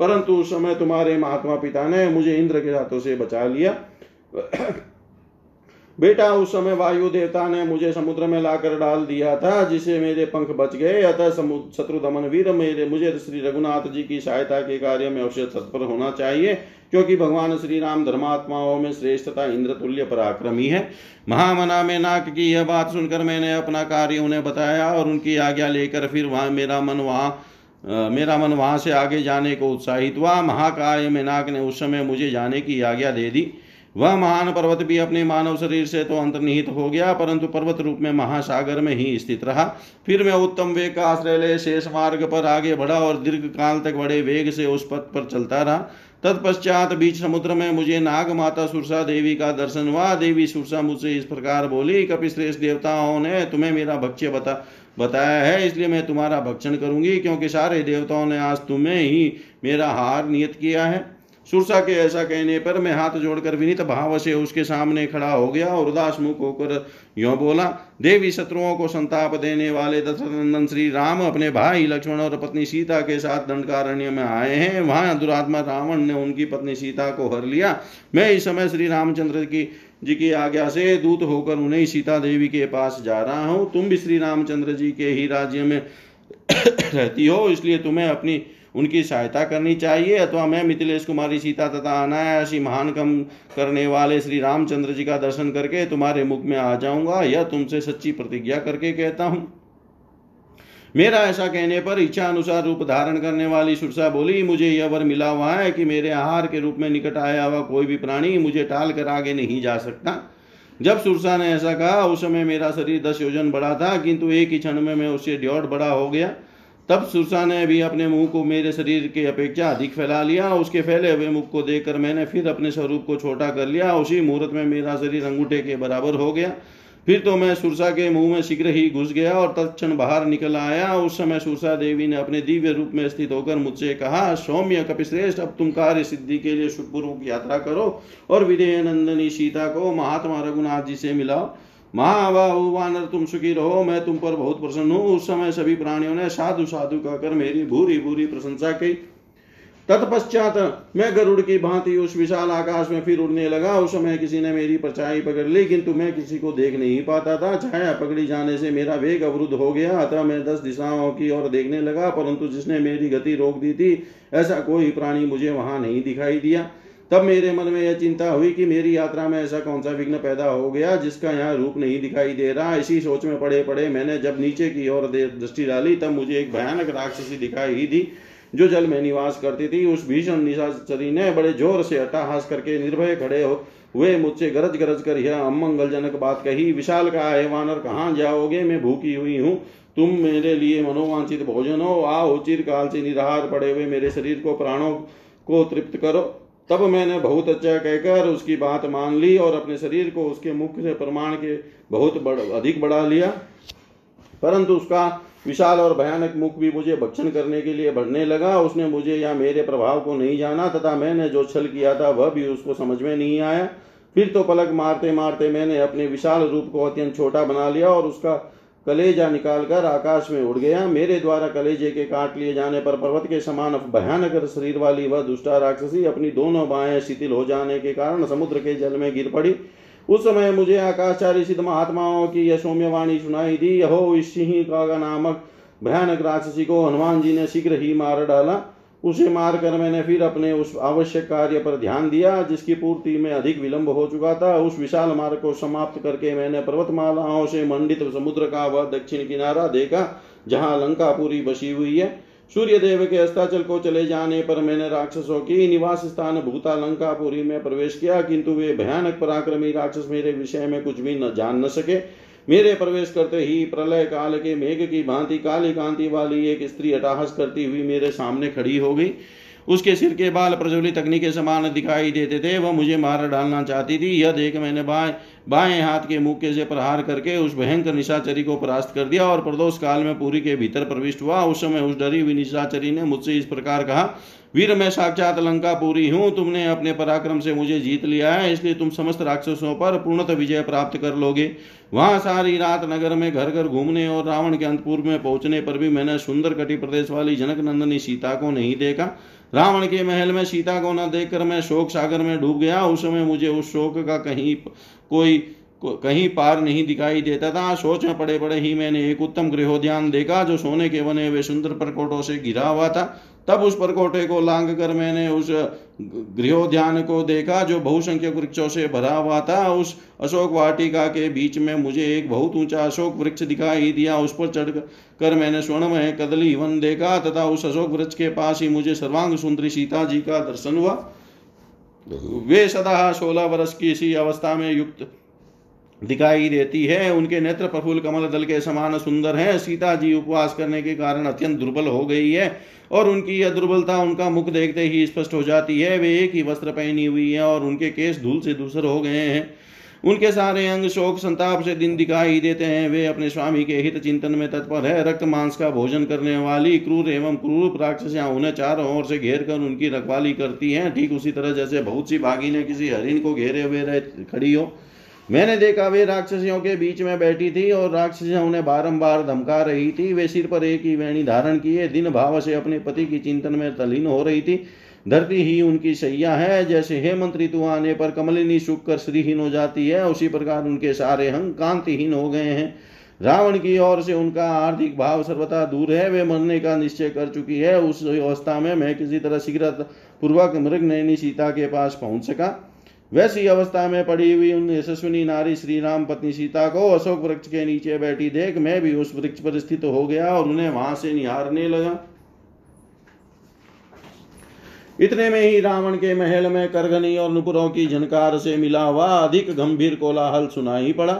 परंतु उस समय तुम्हारे महात्मा पिता ने मुझे इंद्र के हाथों से बचा लिया। बेटा, उस समय वायु देवता ने मुझे समुद्र में लाकर डाल दिया था, जिसे मेरे पंख बच गए। अतः शत्रु दमन वीर मेरे, मुझे श्री रघुनाथ जी की सहायता के कार्य में अवश्य तत्पर होना चाहिए, क्योंकि भगवान श्री राम धर्मात्माओं में श्रेष्ठता इंद्र तुल्य पराक्रमी है। महामना में नाक की यह बात सुनकर मैंने अपना कार्य उन्हें बताया और उनकी आज्ञा लेकर फिर वहाँ, मेरा मन वहाँ मेरा मन वहाँ से आगे जाने को उत्साहित हुआ। महाकाय में नाक ने उस समय मुझे जाने की आज्ञा दे दी। वह महान पर्वत भी अपने मानव शरीर से तो अंतर्निहित हो गया, परंतु पर्वत रूप में महासागर में ही स्थित रहा। फिर मैं उत्तम वेग का आश्रय ले शेष मार्ग पर आगे बढ़ा और दीर्घ काल तक बड़े वेग से उस पथ पर चलता रहा। तत्पश्चात बीच समुद्र में मुझे नाग माता सुरसा देवी का दर्शन हुआ। देवी सुरसा मुझसे इस प्रकार बोली, कपिश्रेष्ठ देवताओं ने तुम्हें मेरा भक्ष्य बता, बताया है, इसलिए मैं तुम्हारा भक्षण करूँगी, क्योंकि सारे देवताओं ने आज तुम्हें ही मेरा हार नियत किया है। सुरसा के ऐसा कहने पर मैं हाथ जोड़कर विनीत भाव से उसके सामने खड़ा हो गया और उदास मुख होकर यो बोला, देवी शत्रुओं को संताप देने वाले दशरथनंदन श्री राम अपने भाई लक्ष्मण और पत्नी सीता के साथ दंडकारण्य में आए हैं। वहाँ दुरात्मा रावण ने उनकी पत्नी सीता को हर लिया। मैं इस समय श्री रामचंद्र की, जी की आज्ञा से दूत होकर उन्हें सीता देवी के पास जा रहा हूँ। तुम भी श्री रामचंद्र जी के ही राज्य में *coughs* रहती हो, इसलिए तुम्हें अपनी उनकी सहायता करनी चाहिए। अथवा मैं मिथिलेश कुमारी सीता तथा अनायासी महान कम करने वाले श्री रामचंद्र जी का दर्शन करके तुम्हारे मुख में आ जाऊँगा। यह तुमसे सच्ची प्रतिज्ञा करके कहता हूँ। मेरा ऐसा कहने पर इच्छा अनुसार रूप धारण करने वाली सुरसा बोली, मुझे यह वर मिला हुआ है कि मेरे आहार के रूप में निकट आया हुआ कोई भी प्राणी मुझे टाल कर आगे नहीं जा सकता। जब सुरसा ने ऐसा कहा, उस समय मेरा शरीर दस योजन बड़ा था, किंतु एक ही क्षण में मैं उससे ड्योट बड़ा हो गया। तब सुरसा ने भी अपने मुँह को मेरे शरीर के अपेक्षा अधिक फैला लिया। उसके फैले हुए मुख को देखकर मैंने फिर अपने स्वरूप को छोटा कर लिया। उसी मुहूर्त में मेरा शरीर अंगूठे के बराबर हो गया। फिर तो मैं सुरसा के मुँह में शीघ्र ही घुस गया और तत्क्षण बाहर निकल आया। उस समय सुरसा देवी ने अपने दिव्य रूप में स्थित होकर मुझसे कहा, सौम्य कपिश्रेष्ठ, अब तुम कार्य सिद्धि के लिए सुखपूर्वक यात्रा करो और विदय नंदनी सीता को महात्मा रघुनाथ जी से मिलाओ। महाबाहु वानर तुम सुखी रहो, मैं तुम पर बहुत प्रसन्न हूँ। उस समय सभी प्राणियों ने साधु साधु कहकर मेरी भूरी भूरी प्रशंसा की। तत्पश्चात मैं गरुड़ की भांति उस विशाल आकाश में फिर उड़ने लगा। उस समय किसी ने मेरी परछाई पकड़ ली, किंतु मैं किसी को देख नहीं पाता था। छाया पकड़ी जाने से मेरा वेग अवरुद्ध हो गया, अतः मैं दस दिशाओं की ओर देखने लगा, परंतु जिसने मेरी गति रोक दी थी, ऐसा कोई प्राणी मुझे वहाँ नहीं दिखाई दिया। तब मेरे मन में यह चिंता हुई कि मेरी यात्रा में ऐसा कौन सा विघ्न पैदा हो गया जिसका यहाँ रूप नहीं दिखाई दे रहा। इसी सोच में पड़े पड़े मैंने जब नीचे की ओर दृष्टि डाली, तब मुझे एक भयानक राक्षसी दिखाई दी, जो जल में निवास करती थी। उस भीषण निशाचरी ने बड़े ज़ोर से अट्टाहास करके निर्भय खड़े हो हुए मुझसे गरज गरज कर, यह अमंगलजनक बात कही। विशाल का है वानर कहाँ जाओगे? मैं भूखी हुई हूँ। तुम मेरे लिए मनोवांछित भोजन हो। आओ, चिरकाल से निराहार पड़े हुए मेरे शरीर को, प्राणों को तृप्त करो। तब मैंने बहुत अच्छा कहकर उसकी बात मान ली और अपने शरीर को उसके मुख से प्रमाण के बहुत बड़, अधिक बढ़ा लिया। परंतु उसका विशाल और भयानक मुख भी मुझे भक्षण करने के लिए बढ़ने लगा। उसने मुझे या मेरे प्रभाव को नहीं जाना तथा मैंने जो छल किया था वह भी उसको समझ में नहीं आया। फिर तो पलक मारते मारते मैंने अपने विशाल रूप को अत्यंत छोटा बना लिया और उसका कलेजा निकालकर आकाश में उड़ गया। मेरे द्वारा कलेजे के काट लिए जाने पर पर्वत के समान भयानक शरीर वाली वह दुष्टा राक्षसी अपनी दोनों बाएँ शिथिल हो जाने के कारण समुद्र के जल में गिर पड़ी। उस समय मुझे आकाशचारी सिद्ध महात्माओं की यह सौम्यवाणी सुनाई दी। यहो इस सिंह का नामक भयानक राक्षसी को हनुमान जी ने शीघ्र ही मार डाला। उसे मारकर मैंने फिर अपने उस आवश्यक कार्य पर ध्यान दिया, जिसकी पूर्ति में अधिक विलंब हो चुका था। उस विशाल मार्ग को समाप्त करके मैंने पर्वतमालाओं से मंडित समुद्र का वह दक्षिण किनारा देखा, जहाँ लंका पूरी बसी हुई है। सूर्य देव के अस्ताचल को चले जाने पर मैंने राक्षसों की निवास स्थान भूता लंकापुरी में प्रवेश किया, किंतु वे भयानक पराक्रमी राक्षस मेरे विषय में कुछ भी न जान न सके। मेरे प्रवेश करते ही प्रलय काल के मेघ की भांति काली कांति वाली एक स्त्री अटाहस करती हुई मेरे सामने खड़ी हो गई। उसके सिर के बाल प्रज्वलित अग्नि के समान दिखाई देते थे। वह मुझे मार डालना चाहती थी। यह देख मैंने बाएँ बाएँ हाथ के मुक्के से प्रहार करके उस भयंकर निशाचरी को परास्त कर दिया और प्रदोष काल में पूरी के भीतर प्रविष्ट हुआ। उस समय उस डरी हुई निशाचरी ने मुझसे इस प्रकार कहा, वीर, मैं साक्षात लंका पूरी हूँ। तुमने अपने पराक्रम से मुझे जीत लिया है। इसलिए तुम समस्त राक्षसों पर पूर्णतः विजय प्राप्त कर लोगे। वहाँ सारी रात नगर में घर घर घूमने और रावण के अंतपुर में पहुँचने पर भी मैंने सुंदर कटी प्रदेश वाली जनक नंदनी सीता को नहीं देखा। रावण के महल में सीता को न देखकर मैं शोक सागर में डूब गया। उस समय मुझे उस शोक का कहीं कोई, कहीं पार नहीं दिखाई देता था। सोच में पड़े पड़े ही मैंने एक उत्तम गृहोद्यान देखा, जो सोने के बने हुए सुंदर प्रकोटों से घिरा हुआ था। तब उस परकोटे को लांग कर मैंने उस गृहोद्यान को देखा, जो बहुसंख्यक वृक्षों से भरा हुआ था। उस अशोक वाटिका के बीच में मुझे एक बहुत ऊँचा अशोक वृक्ष दिखाई दिया। उस पर चढ़ कर मैंने स्वर्णमय कदली वन देखा तथा उस अशोक वृक्ष के पास ही मुझे सर्वांग सुंदरी सीता जी का दर्शन हुआ। वे सदा सोलह वर्ष की इसी अवस्था में युक्त दिखाई देती है। उनके नेत्र प्रफुल कमल दल के समान सुंदर हैं। सीता जी उपवास करने के कारण अत्यंत दुर्बल हो गई है और उनकी यह दुर्बलता उनका मुख देखते ही स्पष्ट हो जाती है। वे एक ही वस्त्र पहनी हुई है और उनके केस धूल से दूसर हो गए हैं। उनके सारे अंग शोक संताप से दिन दिखाई देते हैं। वे अपने स्वामी के हित चिंतन में तत्पर है। रक्त मांस का भोजन करने वाली क्रूर एवं क्रूर राक्षसियाँ उन्हें चारों ओर से घेर कर उनकी रखवाली करती हैं। ठीक उसी तरह जैसे बहुत सी भागी ने किसी हरिण को घेरे हुए रह खड़ी हो। मैंने देखा वे राक्षसियों के बीच में बैठी थी और राक्षसियाँ उन्हें बारंबार धमका रही थी। वे सिर पर एक ही वेणी धारण किए, दिन भाव से अपने पति की चिंतन में तलीन हो रही थी। धरती ही उनकी सैया है, जैसे हेमंत ऋतु आने पर कमलिनी सुख कर श्रीहीन हो जाती है, उसी प्रकार उनके सारे हंग कांतिहीन हो गए हैं। रावण की ओर से उनका आर्थिक भाव सर्वथा दूर है, वे मरने का निश्चय कर चुकी है, उस अवस्था में मैं किसी तरह शीघ्र पूर्वक मृग नयनी सीता के पास पहुँच सका। वैसी अवस्था में पड़ी हुई उन यशस्विनी नारी श्री राम पत्नी सीता को अशोक वृक्ष के नीचे बैठी देख मैं भी उस वृक्ष पर स्थित हो गया और उन्हें वहाँ से निहारने लगा। इतने में ही रावण के महल में करगनी और नुपुरों की झनकार से मिला हुआ अधिक गंभीर कोलाहल सुनाई पड़ा।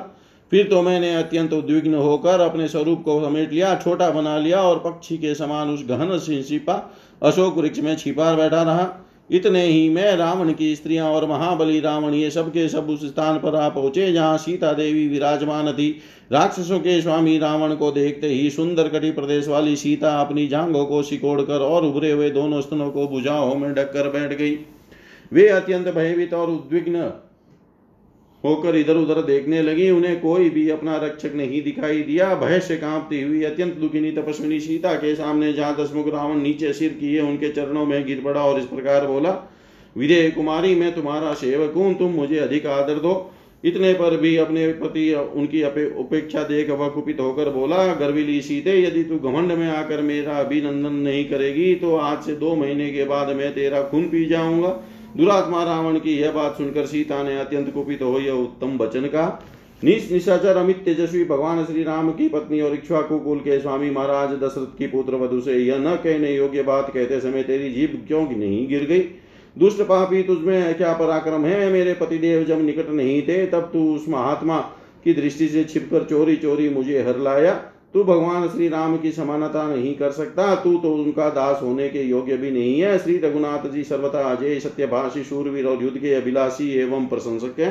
फिर तो मैंने अत्यंत उद्विग्न होकर अपने स्वरूप को समेट लिया, छोटा बना लिया और पक्षी के समान उस गहन सिंसिपा अशोक वृक्ष में छिपा बैठा रहा। इतने ही मैं रावण की स्त्रियाँ और महाबली रावण, ये सबके सब उस स्थान पर आ पहुँचे जहाँ सीता देवी विराजमान थी। राक्षसों के स्वामी रावण को देखते ही सुंदर कटी प्रदेश वाली सीता अपनी जांघों को सिकोड़ कर और उभरे हुए दोनों स्तनों को बुझाओं में ढककर बैठ गई। वे अत्यंत भयभीत और उद्विग्न होकर इधर उधर देखने लगी। उन्हें कोई भी अपना रक्षक नहीं दिखाई दिया। भय से कांपती हुई अत्यंत दुखिनी तपस्विनी सीता के सामने जहाँ दसमुख रावण नीचे सिर किए, उनके चरणों में गिर पड़ा और इस प्रकार बोला विदे कुमारी, मैं तुम्हारा सेवक हूँ। तुम मुझे अधिक आदर दो। इतने पर भी अपने प्रति उनकी उपेक्षा देख वह कुपित होकर बोला, गर्विली सीते, यदि तू घमंड में आकर मेरा अभिनंदन नहीं करेगी तो आज से दो महीने के बाद मैं तेरा खून पी जाऊँगा। दुरात्मा रावण की यह बात सुनकर सीता ने अत्यंत कुपित हो यह उत्तम वचन का निशाचर अमित तेजस्वी भगवान श्री राम की पत्नी और इक्ष्वाकु कुल के स्वामी महाराज दशरथ की पुत्र वधु से यह न कहने योग्य बात कहते समय तेरी जीभ क्यों नहीं गिर गई? दुष्ट पापी तुझमें क्या पराक्रम है? मेरे पतिदेव जब निकट नहीं थे, तब तू उस महात्मा की दृष्टि से छिपकर चोरी चोरी मुझे हर लाया तू भगवान श्री राम की समानता नहीं कर सकता, तू तो उनका दास होने के योग्य भी नहीं है। श्री रघुनाथ जी सर्वथा अजय, सत्यभाषी, शूरवीर और युद्ध के अभिलाषी एवं प्रशंसक है।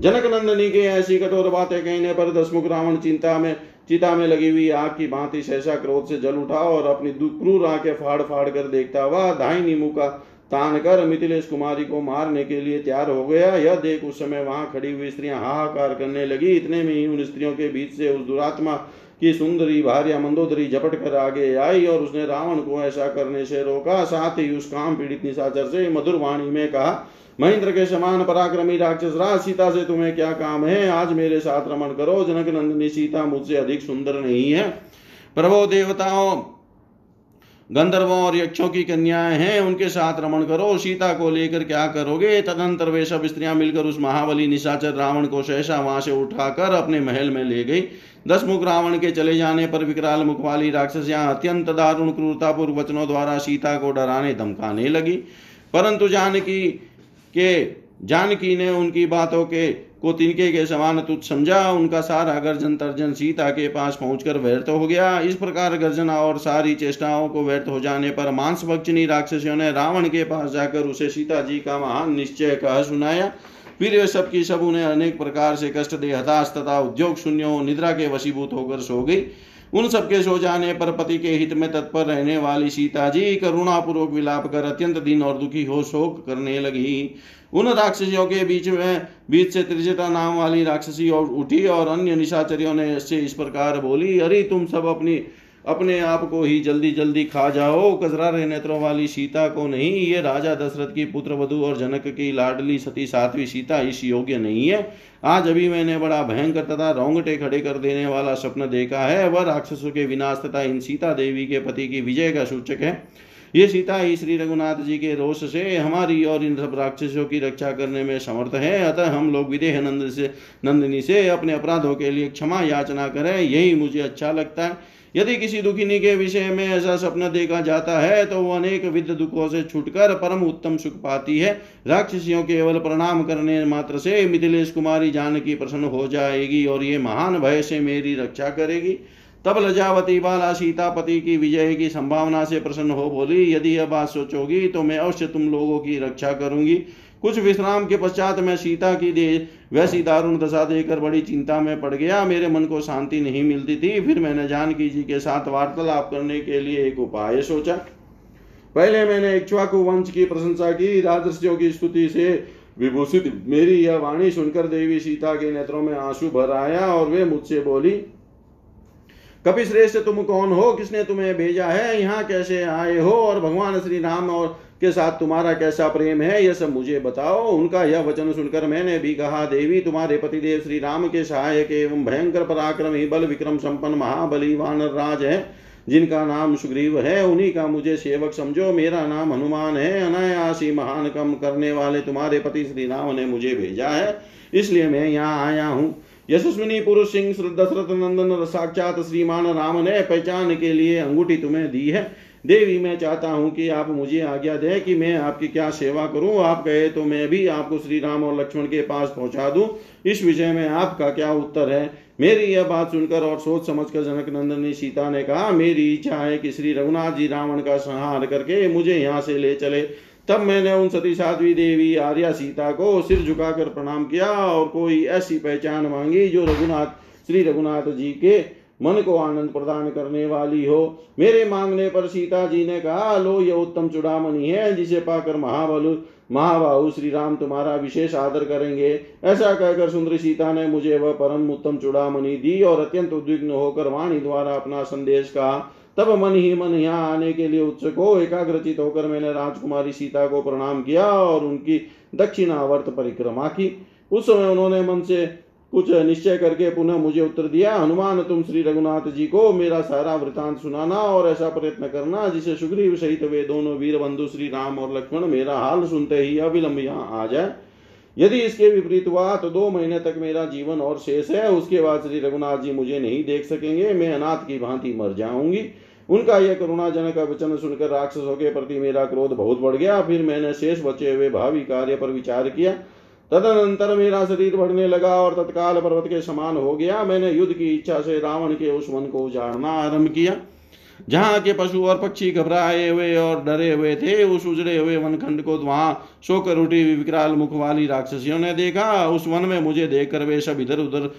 जनक नंदनी के ऐसी कठोर बातें कहने पर दसमुख रावण चिंता में, चिता में लगी हुई आग की भांति सहसा क्रोध से जल उठा और अपनी क्रूर आँखें फाड़ फाड़ कर देखता हुआ दाहिनी का तान कर मिथिलेश कुमारी को मारने के लिए तैयार हो गया। यह देख उस समय वहाँ खड़ी हुई स्त्रियाँ हाहाकार करने लगी। इतने में ही उन स्त्रियों के बीच से उस दुरात्मा की सुंदरी भार्या मंदोदरी झपट कर आगे आई और उसने रावण को ऐसा करने से रोका। साथ ही उस काम पीड़ित निशाचर से मधुर वाणी में कहा, महेंद्र के समान पराक्रमी राक्षस राज, सीता से तुम्हें क्या काम है? आज मेरे साथ रमन करो। जनक नंदिनी सीता मुझसे अधिक सुंदर नहीं है। प्रभो देवताओं, गंधर्वों और यक्षों की कन्याएँ हैं, उनके साथ रमण करो। सीता को लेकर क्या करोगे? तदंतर वे सब स्त्रियाँ मिलकर उस महाबली निशाचर रावण को सहसा वहाँ से उठाकर अपने महल में ले गई। दस मुख रावण के चले जाने पर विकराल मुख वाली राक्षसियाँ अत्यंत दारुण क्रूरतापूर्व वचनों द्वारा सीता को डराने धमकाने लगी। परंतु जानकी के, जानकी ने उनकी बातों के को तिनके के समान तुच्छ समझा। उनका सारा गर्जन तर्जन सीता के पास पहुंचकर व्यर्थ हो गया। इस प्रकार गर्जना और सारी चेष्टाओं को व्यर्थ हो जाने पर मांस भक्षिणी राक्षसियों ने रावण के पास जाकर उसे सीता जी का महान निश्चय कह सुनाया। फिर वे सब की सब उन्हें अनेक प्रकार से कष्ट दे, हताश तथा उद्योग शून्य, निद्रा के वशीभूत होकर सो गई। उन सबके सो जाने पर पति के हित में तत्पर रहने वाली सीता जी करुणापूर्वक विलाप कर अत्यंत दिन और दुखी हो शोक करने लगी। उन राक्षसियों के बीच में, बीच से त्रिजटा नाम वाली राक्षसी और उठी और अन्य निशाचरियों ने इस प्रकार बोली, अरे, तुम सब अपनी अपने आप को ही जल्दी जल्दी खा जाओ। कजरा नेत्रों वाली सीता को नहीं, ये राजा दशरथ की पुत्र वधु और जनक की लाडली सती सातवीं सीता इस योग्य नहीं है। आज अभी मैंने बड़ा भयंकर तथा रोंगटे खड़े कर देने वाला स्वप्न देखा है। वह राक्षसों के विनाश तथा इन सीता देवी के पति की विजय का सूचक है। ये सीता ही श्री रघुनाथ जी के रोष से हमारी और इन सब राक्षसों की रक्षा करने में समर्थ है। अतः हम लोग विदेह नंद से, नंदिनी से अपने अपराधों के लिए क्षमा याचना करें। यही मुझे अच्छा लगता है। यदि किसी दुखिनी के विषय में ऐसा सपना देखा जाता है तो वो अनेक विध दुखों से छुटकर परम उत्तम सुख पाती है। राक्षसियों केवल प्रणाम करने मात्र से मिथिलेश कुमारी जान की प्रसन्न हो जाएगी और ये महान भय से मेरी रक्षा करेगी। तब लजावती बाला सीतापति की विजय की संभावना से प्रसन्न हो बोली, यदि यह बात सोचोगी तो मैं अवश्य तुम लोगों की रक्षा करूँगी। कुछ विश्राम के पश्चात मैं सीता की दे वैसी दारुण दशा देकर बड़ी चिंता में पड़ गया। मेरे मन को शांति नहीं मिलती थी। फिर मैंने जानकी जी के साथ वार्तालाप करने के लिए एक उपाय सोचा। पहले मैंने इक्ष्वाकु वंश की प्रशंसा की। राजस्यों की स्तुति से विभूषित मेरी यह वाणी सुनकर देवी सीता के नेत्रों में आँसू भर आया और वे मुझसे बोली, कपिश्रेष्ठ, तुम कौन हो? किसने तुम्हें भेजा है? यहाँ कैसे आए हो? और भगवान श्री राम और के साथ तुम्हारा कैसा प्रेम है यह सब मुझे बताओ। उनका यह वचन सुनकर मैंने भी कहा, देवी, तुम्हारे पतिदेव श्री राम के सहायक एवं भयंकर पराक्रमी बल विक्रम संपन्न महाबली वानर राज है, जिनका नाम सुग्रीव है, उन्हीं का मुझे सेवक समझो। मेरा नाम हनुमान है, अनायासी महान कम करने वाले तुम्हारे पति श्री राम ने मुझे भेजा है, इसलिए मैं यहाँ आया हूँ। यशस्विनी पुरुष सिंह, दशरथ नंदन, साक्षात श्रीमान राम ने पहचान के लिए अंगूठी तुम्हें दी है। देवी, मैं चाहता हूँ कि आप मुझे आज्ञा दें कि मैं आपकी क्या सेवा करूँ। आप कहे तो मैं भी आपको श्री राम और लक्ष्मण के पास पहुँचा दूँ। इस विषय में आपका क्या उत्तर है? मेरी यह बात सुनकर और सोच समझकर जनक नंदनी सीता ने कहा, मेरी इच्छा है कि श्री रघुनाथ जी रावण का संहार करके मुझे यहाँ से ले चले। तब मैंने उन सती साध्वी देवी, आर्या सीता को सिर झुकाकर प्रणाम किया और कोई ऐसी पहचान मांगी जो रघुनाथ, श्री रघुनाथ जी के मन को आनंद प्रदान करने वाली हो। मेरे मांगने पर सीता जी ने कहा, लो, ये उत्तम चुड़ामणि है, जिसे पाकर महाबलु, महाबाहु श्री राम तुम्हारा विशेष आदर करेंगे। ऐसा कहकर सुंदर सीता ने मुझे वह परम उत्तम चुड़ामणि दी और अत्यंत उद्विग्न होकर वाणी द्वारा अपना संदेश कहा। तब मन ही मन यहाँ आने के लिए उत्सुक हो, एकाग्रचित होकर मैंने राजकुमारी सीता को प्रणाम किया और उनकी दक्षिणावर्त परिक्रमा की। उस समय उन्होंने मन से कुछ निश्चय करके पुनः मुझे उत्तर दिया, हनुमान, तुम श्री रघुनाथ जी को मेरा सारा वृतांत सुनाना और ऐसा प्रयत्न करना जिसे सुग्रीव सहित वे दोनों वीर बंधु श्री राम और लक्ष्मण मेरा हाल सुनते ही अविलंब यहाँ आ जाए। यदि इसके विपरीत हुआ तो दो महीने तक मेरा जीवन और शेष है। उसके बाद श्री रघुनाथ जी मुझे नहीं देख सकेंगे। मैं अनाथ की भांति मर जाऊँगी। उनका यह करुणाजनक वचन सुनकर राक्षसों के प्रति मेरा क्रोध बहुत बढ़ गया। फिर मैंने शेष बचे हुए भावी कार्य पर विचार किया। तदनंतर मेरा शरीर बढ़ने लगा और तत्काल पर्वत के समान हो गया। मैंने युद्ध की इच्छा से रावण के उस वन को उजाड़ना आरंभ किया। जहाँ के पशु और पक्षी घबराए हुए और डरे हुए थे, उस उजड़े हुए वनखंड को वहाँ सोकर उठी विकराल मुख वाली राक्षसियों ने देखा। उस वन में मुझे देखकर वे सब इधर उधर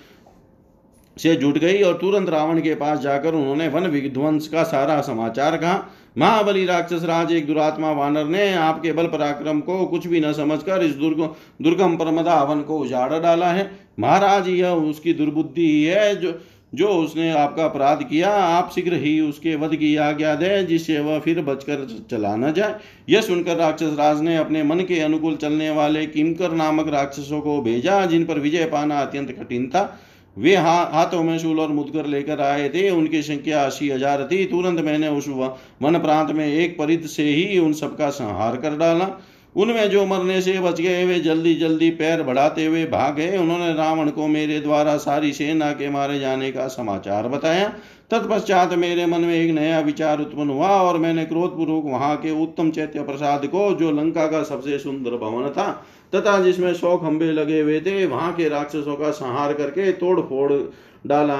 से जुट गई और तुरंत रावण के पास जाकर उन्होंने वन विध्वंस का सारा समाचार कहा। महाबली राक्षस राज, एक दुरात्मा वानर ने आपके बल पराक्रम को कुछ भी न समझकर इस दुर्ग, दुर्गम परमदा वन को उजाड़ डाला है। महाराज, यह उसकी दुर्बुद्धि है जो जो उसने आपका अपराध किया। आप शीघ्र ही उसके वध की आज्ञा दें, जिससे वह फिर बचकर चला न जाए। यह सुनकर राक्षस राज ने अपने मन के अनुकूल चलने वाले किमकर नामक राक्षसों को भेजा, जिन पर विजय पाना अत्यंत कठिन था। वे हा, हाथों में शूल और मुदकर लेकर आए थे। उनकी संख्या अस्सी हज़ार थी। तुरंत मैंने उस वन प्रांत में एक परिध से ही उन सबका संहार कर डाला। उनमें जो मरने से बच गए वे जल्दी जल्दी पैर बढ़ाते हुए भाग गए। उन्होंने रावण को मेरे द्वारा सारी सेना के मारे जाने का समाचार बताया। तत्पश्चात मेरे मन में एक नया विचार उत्पन्न हुआ और मैंने क्रोधपूर्वक वहाँ के उत्तम चैत्य प्रसाद को जो लंका का सबसे सुंदर भवन था तथा जिसमें सौ खंबे लगे हुए थे, वहाँ के राक्षसों का संहार करके तोड़ फोड़ डाला।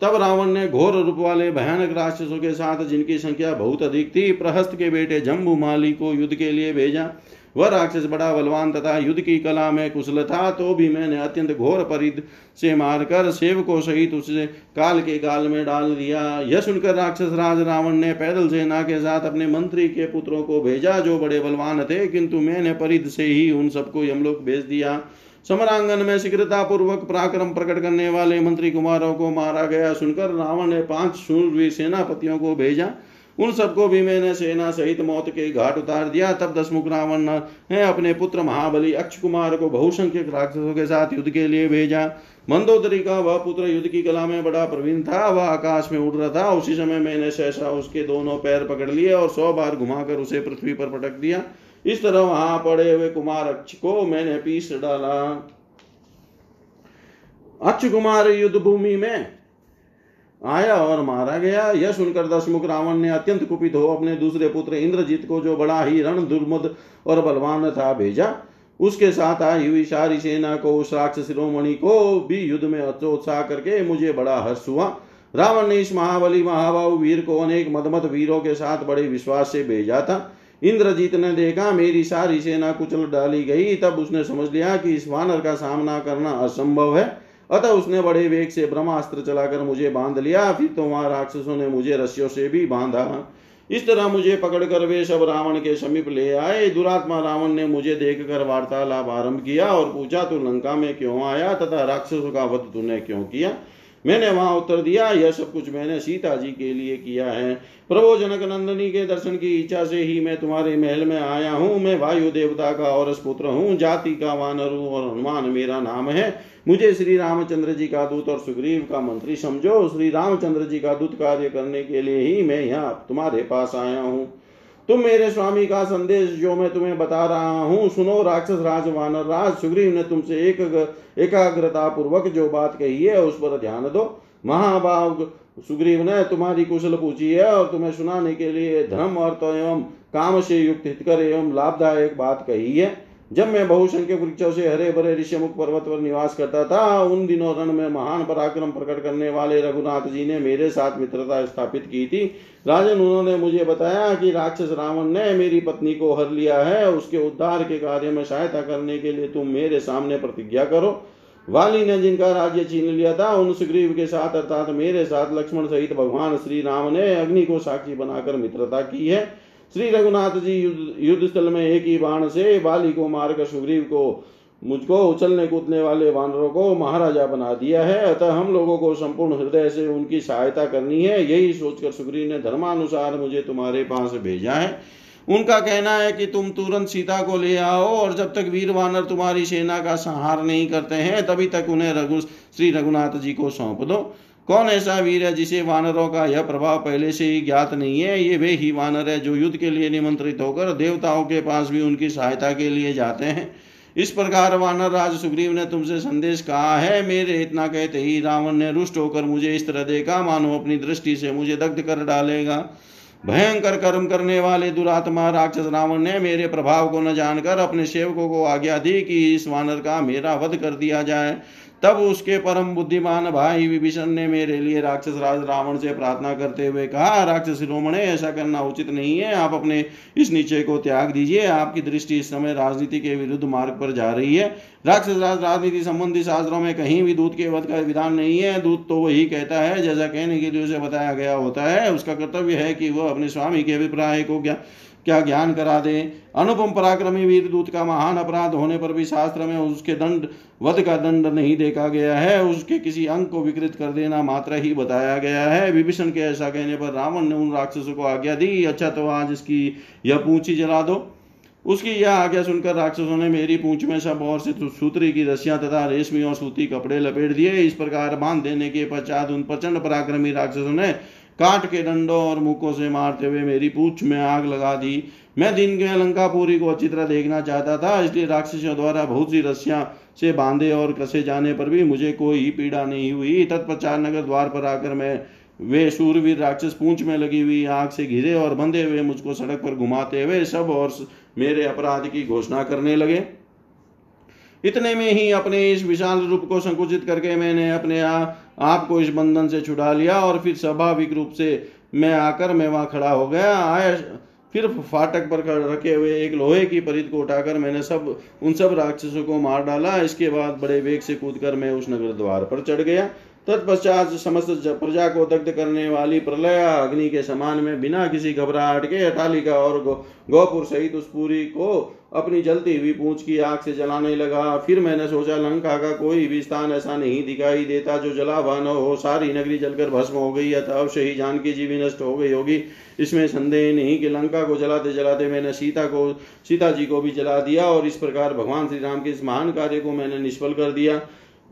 तब रावण ने घोर रूप वाले भयानक राक्षसों के साथ, जिनकी संख्या बहुत अधिक थी, प्रहस्त के बेटे जम्बू माली को युद्ध के लिए भेजा। वह राक्षस बड़ा बलवान तथा युद्ध की कला में कुशल था तो भी मैंने अत्यंत घोर परिद से मारकर सेव को सहित उसे काल के गाल में डाल दिया। यह सुनकर राक्षस राज रावण ने पैदल सेना के साथ अपने मंत्री के पुत्रों को भेजा, जो बड़े बलवान थे, किंतु मैंने परिद से ही उन सबको यमलोक भेज दिया। समरांगन में शीघ्रता पूर्वक पराक्रम प्रकट करने वाले मंत्री कुमारों को मारा गया। सुनकर रावण ने पाँच सूर्य सेनापतियों को भेजा। उन सबको भी मैंने सेना सहित मौत के घाट उतार दिया। तब दसमुख रावण ने अपने पुत्र महाबली अक्ष कुमार को बहुसंख्यक राक्षसों के साथ युद्ध के लिए भेजा। मंदोदरी का वह पुत्र युद्ध की कला में बड़ा प्रवीण था। वह आकाश में उड़ रहा था। उसी समय मैंने सहसा उसके दोनों पैर पकड़ लिए और सौ बार घुमाकर उसे पृथ्वी पर पटक दिया। इस तरह वहाँ पड़े हुए कुमार अक्ष को मैंने पीस डाला। अक्ष कुमार युद्ध भूमि में आया और मारा गया। यह सुनकर दशमुख रावण ने अत्यंत कुपित हो अपने दूसरे पुत्र इंद्रजीत को, जो बड़ा ही रण दुर्मद और बलवान था, भेजा। उसके साथ आई हुई सारी सेना को, उस राक्षस शिरोमणि को भी युद्ध में उत्साह करके मुझे बड़ा हर्ष हुआ। रावण ने इस महाबली महाबाहु वीर को अनेक मदमत वीरों के साथ बड़े विश्वास से भेजा था। इंद्रजीत ने देखा, मेरी सारी सेना कुचल डाली गई। तब उसने समझ लिया कि इस वानर का सामना करना असंभव है। अतः उसने बड़े वेग से ब्रह्मास्त्र चलाकर मुझे बाँध लिया, फिर तो वहाँ राक्षसों ने मुझे रस्सियों से भी बांधा। इस तरह मुझे पकड़कर वे सब रावण के समीप ले आए। दुरात्मा रावण ने मुझे देखकर वार्तालाप आरंभ किया और पूछा, तू लंका में क्यों आया तथा राक्षसों का वध तूने क्यों किया? मैंने वहाँ उत्तर दिया, यह सब कुछ मैंने सीता जी के लिए किया है। प्रभु जनक नंदनी के दर्शन की इच्छा से ही मैं तुम्हारे महल में आया हूँ। मैं वायु देवता का और पुत्र हूँ, जाति का वानर हूँ और हनुमान मेरा नाम है। मुझे श्री रामचंद्र जी का दूत और सुग्रीव का मंत्री समझो। श्री रामचंद्र जी का दूत कार्य करने के लिए ही मैं यहाँ तुम्हारे पास आया हूँ। तुम मेरे स्वामी का संदेश जो मैं तुम्हें बता रहा हूँ, सुनो राक्षस राज वानर राज सुग्रीव ने तुमसे एक एकाग्रता पूर्वक जो बात कही है, उस पर ध्यान दो। महाभाव सुग्रीव ने तुम्हारी कुशल पूछी है और तुम्हें सुनाने के लिए धर्म अर्थ एवं काम से युक्त हितकर एवं लाभदायक बात कही है। जब मैं बहुसंख्य वृक्षों से हरे भरे ऋषिमुख पर्वत पर निवास करता था, उन दिनों रण में महान पराक्रम प्रकट करने वाले रघुनाथ जी ने मेरे साथ मित्रता स्थापित की थी। राजन, उन्होंने मुझे बताया कि राक्षस रावण ने मेरी पत्नी को हर लिया है, उसके उद्धार के कार्य में सहायता करने के लिए तुम मेरे सामने प्रतिज्ञा करो। वाली ने जिनका राज्य छीन लिया था, उन सुग्रीव के साथ अर्थात मेरे साथ लक्ष्मण सहित भगवान श्री राम ने अग्नि को साक्षी बनाकर मित्रता की है। श्री रघुनाथ जी युद्ध स्थल में एक ही बाण से बाली को मारकर सुग्रीव को मुझको उछलने कूदने वाले वानरों को महाराजा बना दिया है। अतः हम लोगों को संपूर्ण हृदय से उनकी सहायता करनी है। यही सोचकर सुग्रीव ने धर्मानुसार मुझे तुम्हारे पास भेजा है। उनका कहना है कि तुम तुरंत सीता को ले आओ और जब तक वीर वानर तुम्हारी सेना का संहार नहीं करते हैं, तभी तक उन्हें रघु, श्री रघुनाथ जी को सौंप दो। कौन ऐसा वीर है जिसे वानरों का यह प्रभाव पहले से ही ज्ञात नहीं है? ये वे ही वानर है जो युद्ध के लिए निमंत्रित होकर देवताओं के पास भी उनकी सहायता के लिए जाते हैं। इस प्रकार वानर राज सुग्रीव ने तुमसे संदेश कहा है, मेरे इतना कहते ही रावण ने रुष्ट होकर मुझे इस तरह देखा। मानो अपनी दृष्टि से मुझे दग्ध कर डालेगा। भयंकर कर्म करने वाले दुरात्मा राक्षस रावण ने मेरे प्रभाव को न जानकर अपने सेवकों को आज्ञा दी कि इस वानर का मेरा वध कर दिया जाए। तब उसके परम बुद्धिमान भाई विभीषण ने मेरे लिए राक्षस राज रावण से प्रार्थना करते हुए कहा, राक्षस शिरोमणे ऐसा करना उचित नहीं है। आप अपने इस निश्चय को त्याग दीजिए। आपकी दृष्टि इस समय राजनीति के विरुद्ध मार्ग पर जा रही है। राक्षस राज राजनीति संबंधी शास्त्रों में कहीं भी दूध के वध का विधान नहीं है। दूध तो वही कहता है, जैसा कहने के लिए उसे बताया गया होता है। उसका कर्तव्य है कि वह अपने स्वामी के अभिप्राय को क्या क्या ज्ञान करा दे? अनुपम पराक्रमी वीर दूत का महान अपराध होने पर भी शास्त्र में उसके दंड, वध का दंड नहीं देखा गया है। उसके किसी अंग को विकृत कर देना मात्र ही बताया गया है। विभीषण के ऐसा कहने पर रावण ने उन राक्षसों को आज्ञा दी अच्छा तो आज इसकी यह पूछी जला दो। उसकी यह आज्ञा सुनकर राक्षसों ने मेरी पूंछ में सब और से सूत्री की रस्सियाँ तथा रेशमी और सूती कपड़े लपेट दिए। इस प्रकार बाँध देने के पश्चात उन प्रचंड पराक्रमी राक्षसों ने काट के डंडों और मुखों से मारते हुए मेरी पूछ में आग लगा दी। मैं दिन के लंकापुरी को अच्छी तरह देखना चाहता था, इसलिए राक्षसों द्वारा बहुत सी रस्सियाँ से बांधे और कसे जाने पर भी मुझे कोई पीड़ा नहीं हुई। तत्पश्चात नगर द्वार पर आकर मैं वे सूरवीर राक्षस पूंछ में लगी हुई आग से घिरे और बंधे हुए मुझको सड़क पर घुमाते हुए सब और मेरे अपराध की घोषणा करने लगे। इतने में ही अपने इस विशाल रूप को संकुचित करके मैंने अपने आप आपको इस बंधन से छुड़ा लिया और फिर स्वाभाविक रूप से मैं आकर मैं वहाँ खड़ा हो गया। आया फिर फाटक पर रखे हुए एक लोहे की परित को उठाकर मैंने सब उन सब राक्षसों को मार डाला। इसके बाद बड़े वेग से कूदकर मैं उस नगर द्वार पर चढ़ गया। तत्पश्चात समस्त प्रजा को दग्ध करने वाली प्रलय अग्नि के समान में बिना किसी घबराहट के अटालिका और गो, गौपुर सहित उस पूरी को अपनी जलती हुई पूंछ की आग से जलाने लगा। फिर मैंने सोचा, लंका का कोई भी स्थान ऐसा नहीं दिखाई देता जो जला हुआ न हो। सारी नगरी जलकर भस्म हो गई, अतः अवश्य ही जानकी जी भी नष्ट हो गई होगी। इसमें संदेह नहीं कि लंका को जलाते जलाते मैंने सीता को, सीता जी को भी जला दिया और इस प्रकार भगवान श्री राम के इस महान कार्य को मैंने निष्फल कर दिया।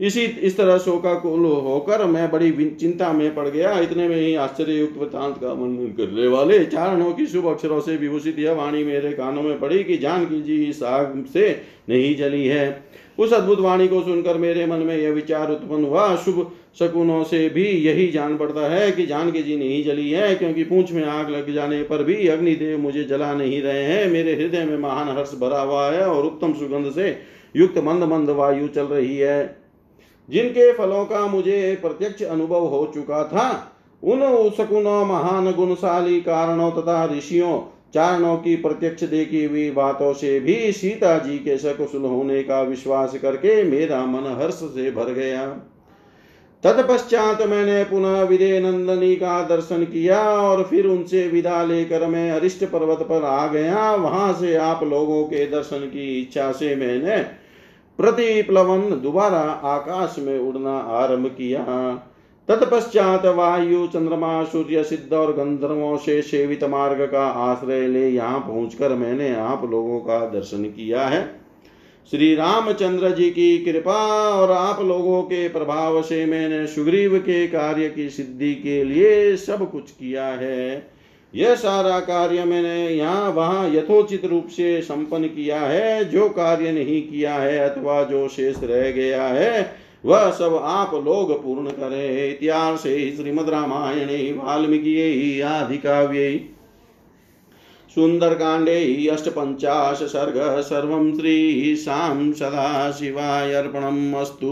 इसी, इस तरह शोका शोकाकुल होकर मैं बड़ी चिंता में पड़ गया। इतने में ही आश्चर्य वृतांत का करने वाले चारणों की शुभ अक्षरों से विभूषित यह वाणी मेरे कानों में पड़ी कि जानकी जी इस आग से नहीं जली है। उस अद्भुत वाणी को सुनकर मेरे मन में यह विचार उत्पन्न हुआ। शुभ शकुनों से भी यही जान पड़ता है कि जानकी जी नहीं जली है, क्योंकि पूंछ में आग लग जाने पर भी अग्निदेव मुझे जला नहीं रहे हैं। मेरे हृदय में महान हर्ष भरा हुआ है और उत्तम सुगंध से युक्त मंद मंद वायु चल रही है। जिनके फलों का मुझे प्रत्यक्ष अनुभव हो चुका था, उन शकुनों महान, गुणशाली कारणों तथा ऋषियों, चारणों की प्रत्यक्ष देखी हुई बातों से भी सीता जी के सकुशल होने का विश्वास करके मेरा मन हर्ष से भर गया। तत्पश्चात मैंने पुनः विदे नंदनी का दर्शन किया और फिर उनसे विदा लेकर मैं अरिष्ट पर्वत पर आ गया। वहाँ से आप लोगों के दर्शन की इच्छा से मैंने प्रतिप्लवन दोबारा आकाश में उड़ना आरंभ किया। तत्पश्चात वायु, चंद्रमा, सूर्य, सिद्ध और गंधर्वों से सेवित मार्ग का आश्रय ले यहाँ पहुंचकर मैंने आप लोगों का दर्शन किया है। श्री रामचंद्र जी की कृपा और आप लोगों के प्रभाव से मैंने सुग्रीव के कार्य की सिद्धि के लिए सब कुछ किया है। यह सारा कार्य मैंने यहाँ वहाँ यथोचित रूप से संपन्न किया है। जो कार्य नहीं किया है अथवा जो शेष रह गया है, वह सब आप लोग पूर्ण करें। इतिहास श्रीमद रामायण, वाल्मीकि आदि काव्य सुंदर कांडे अष्टपंचाश सर्ग। सर्व श्री शाम सदा शिवाय अर्पणम् अस्तु।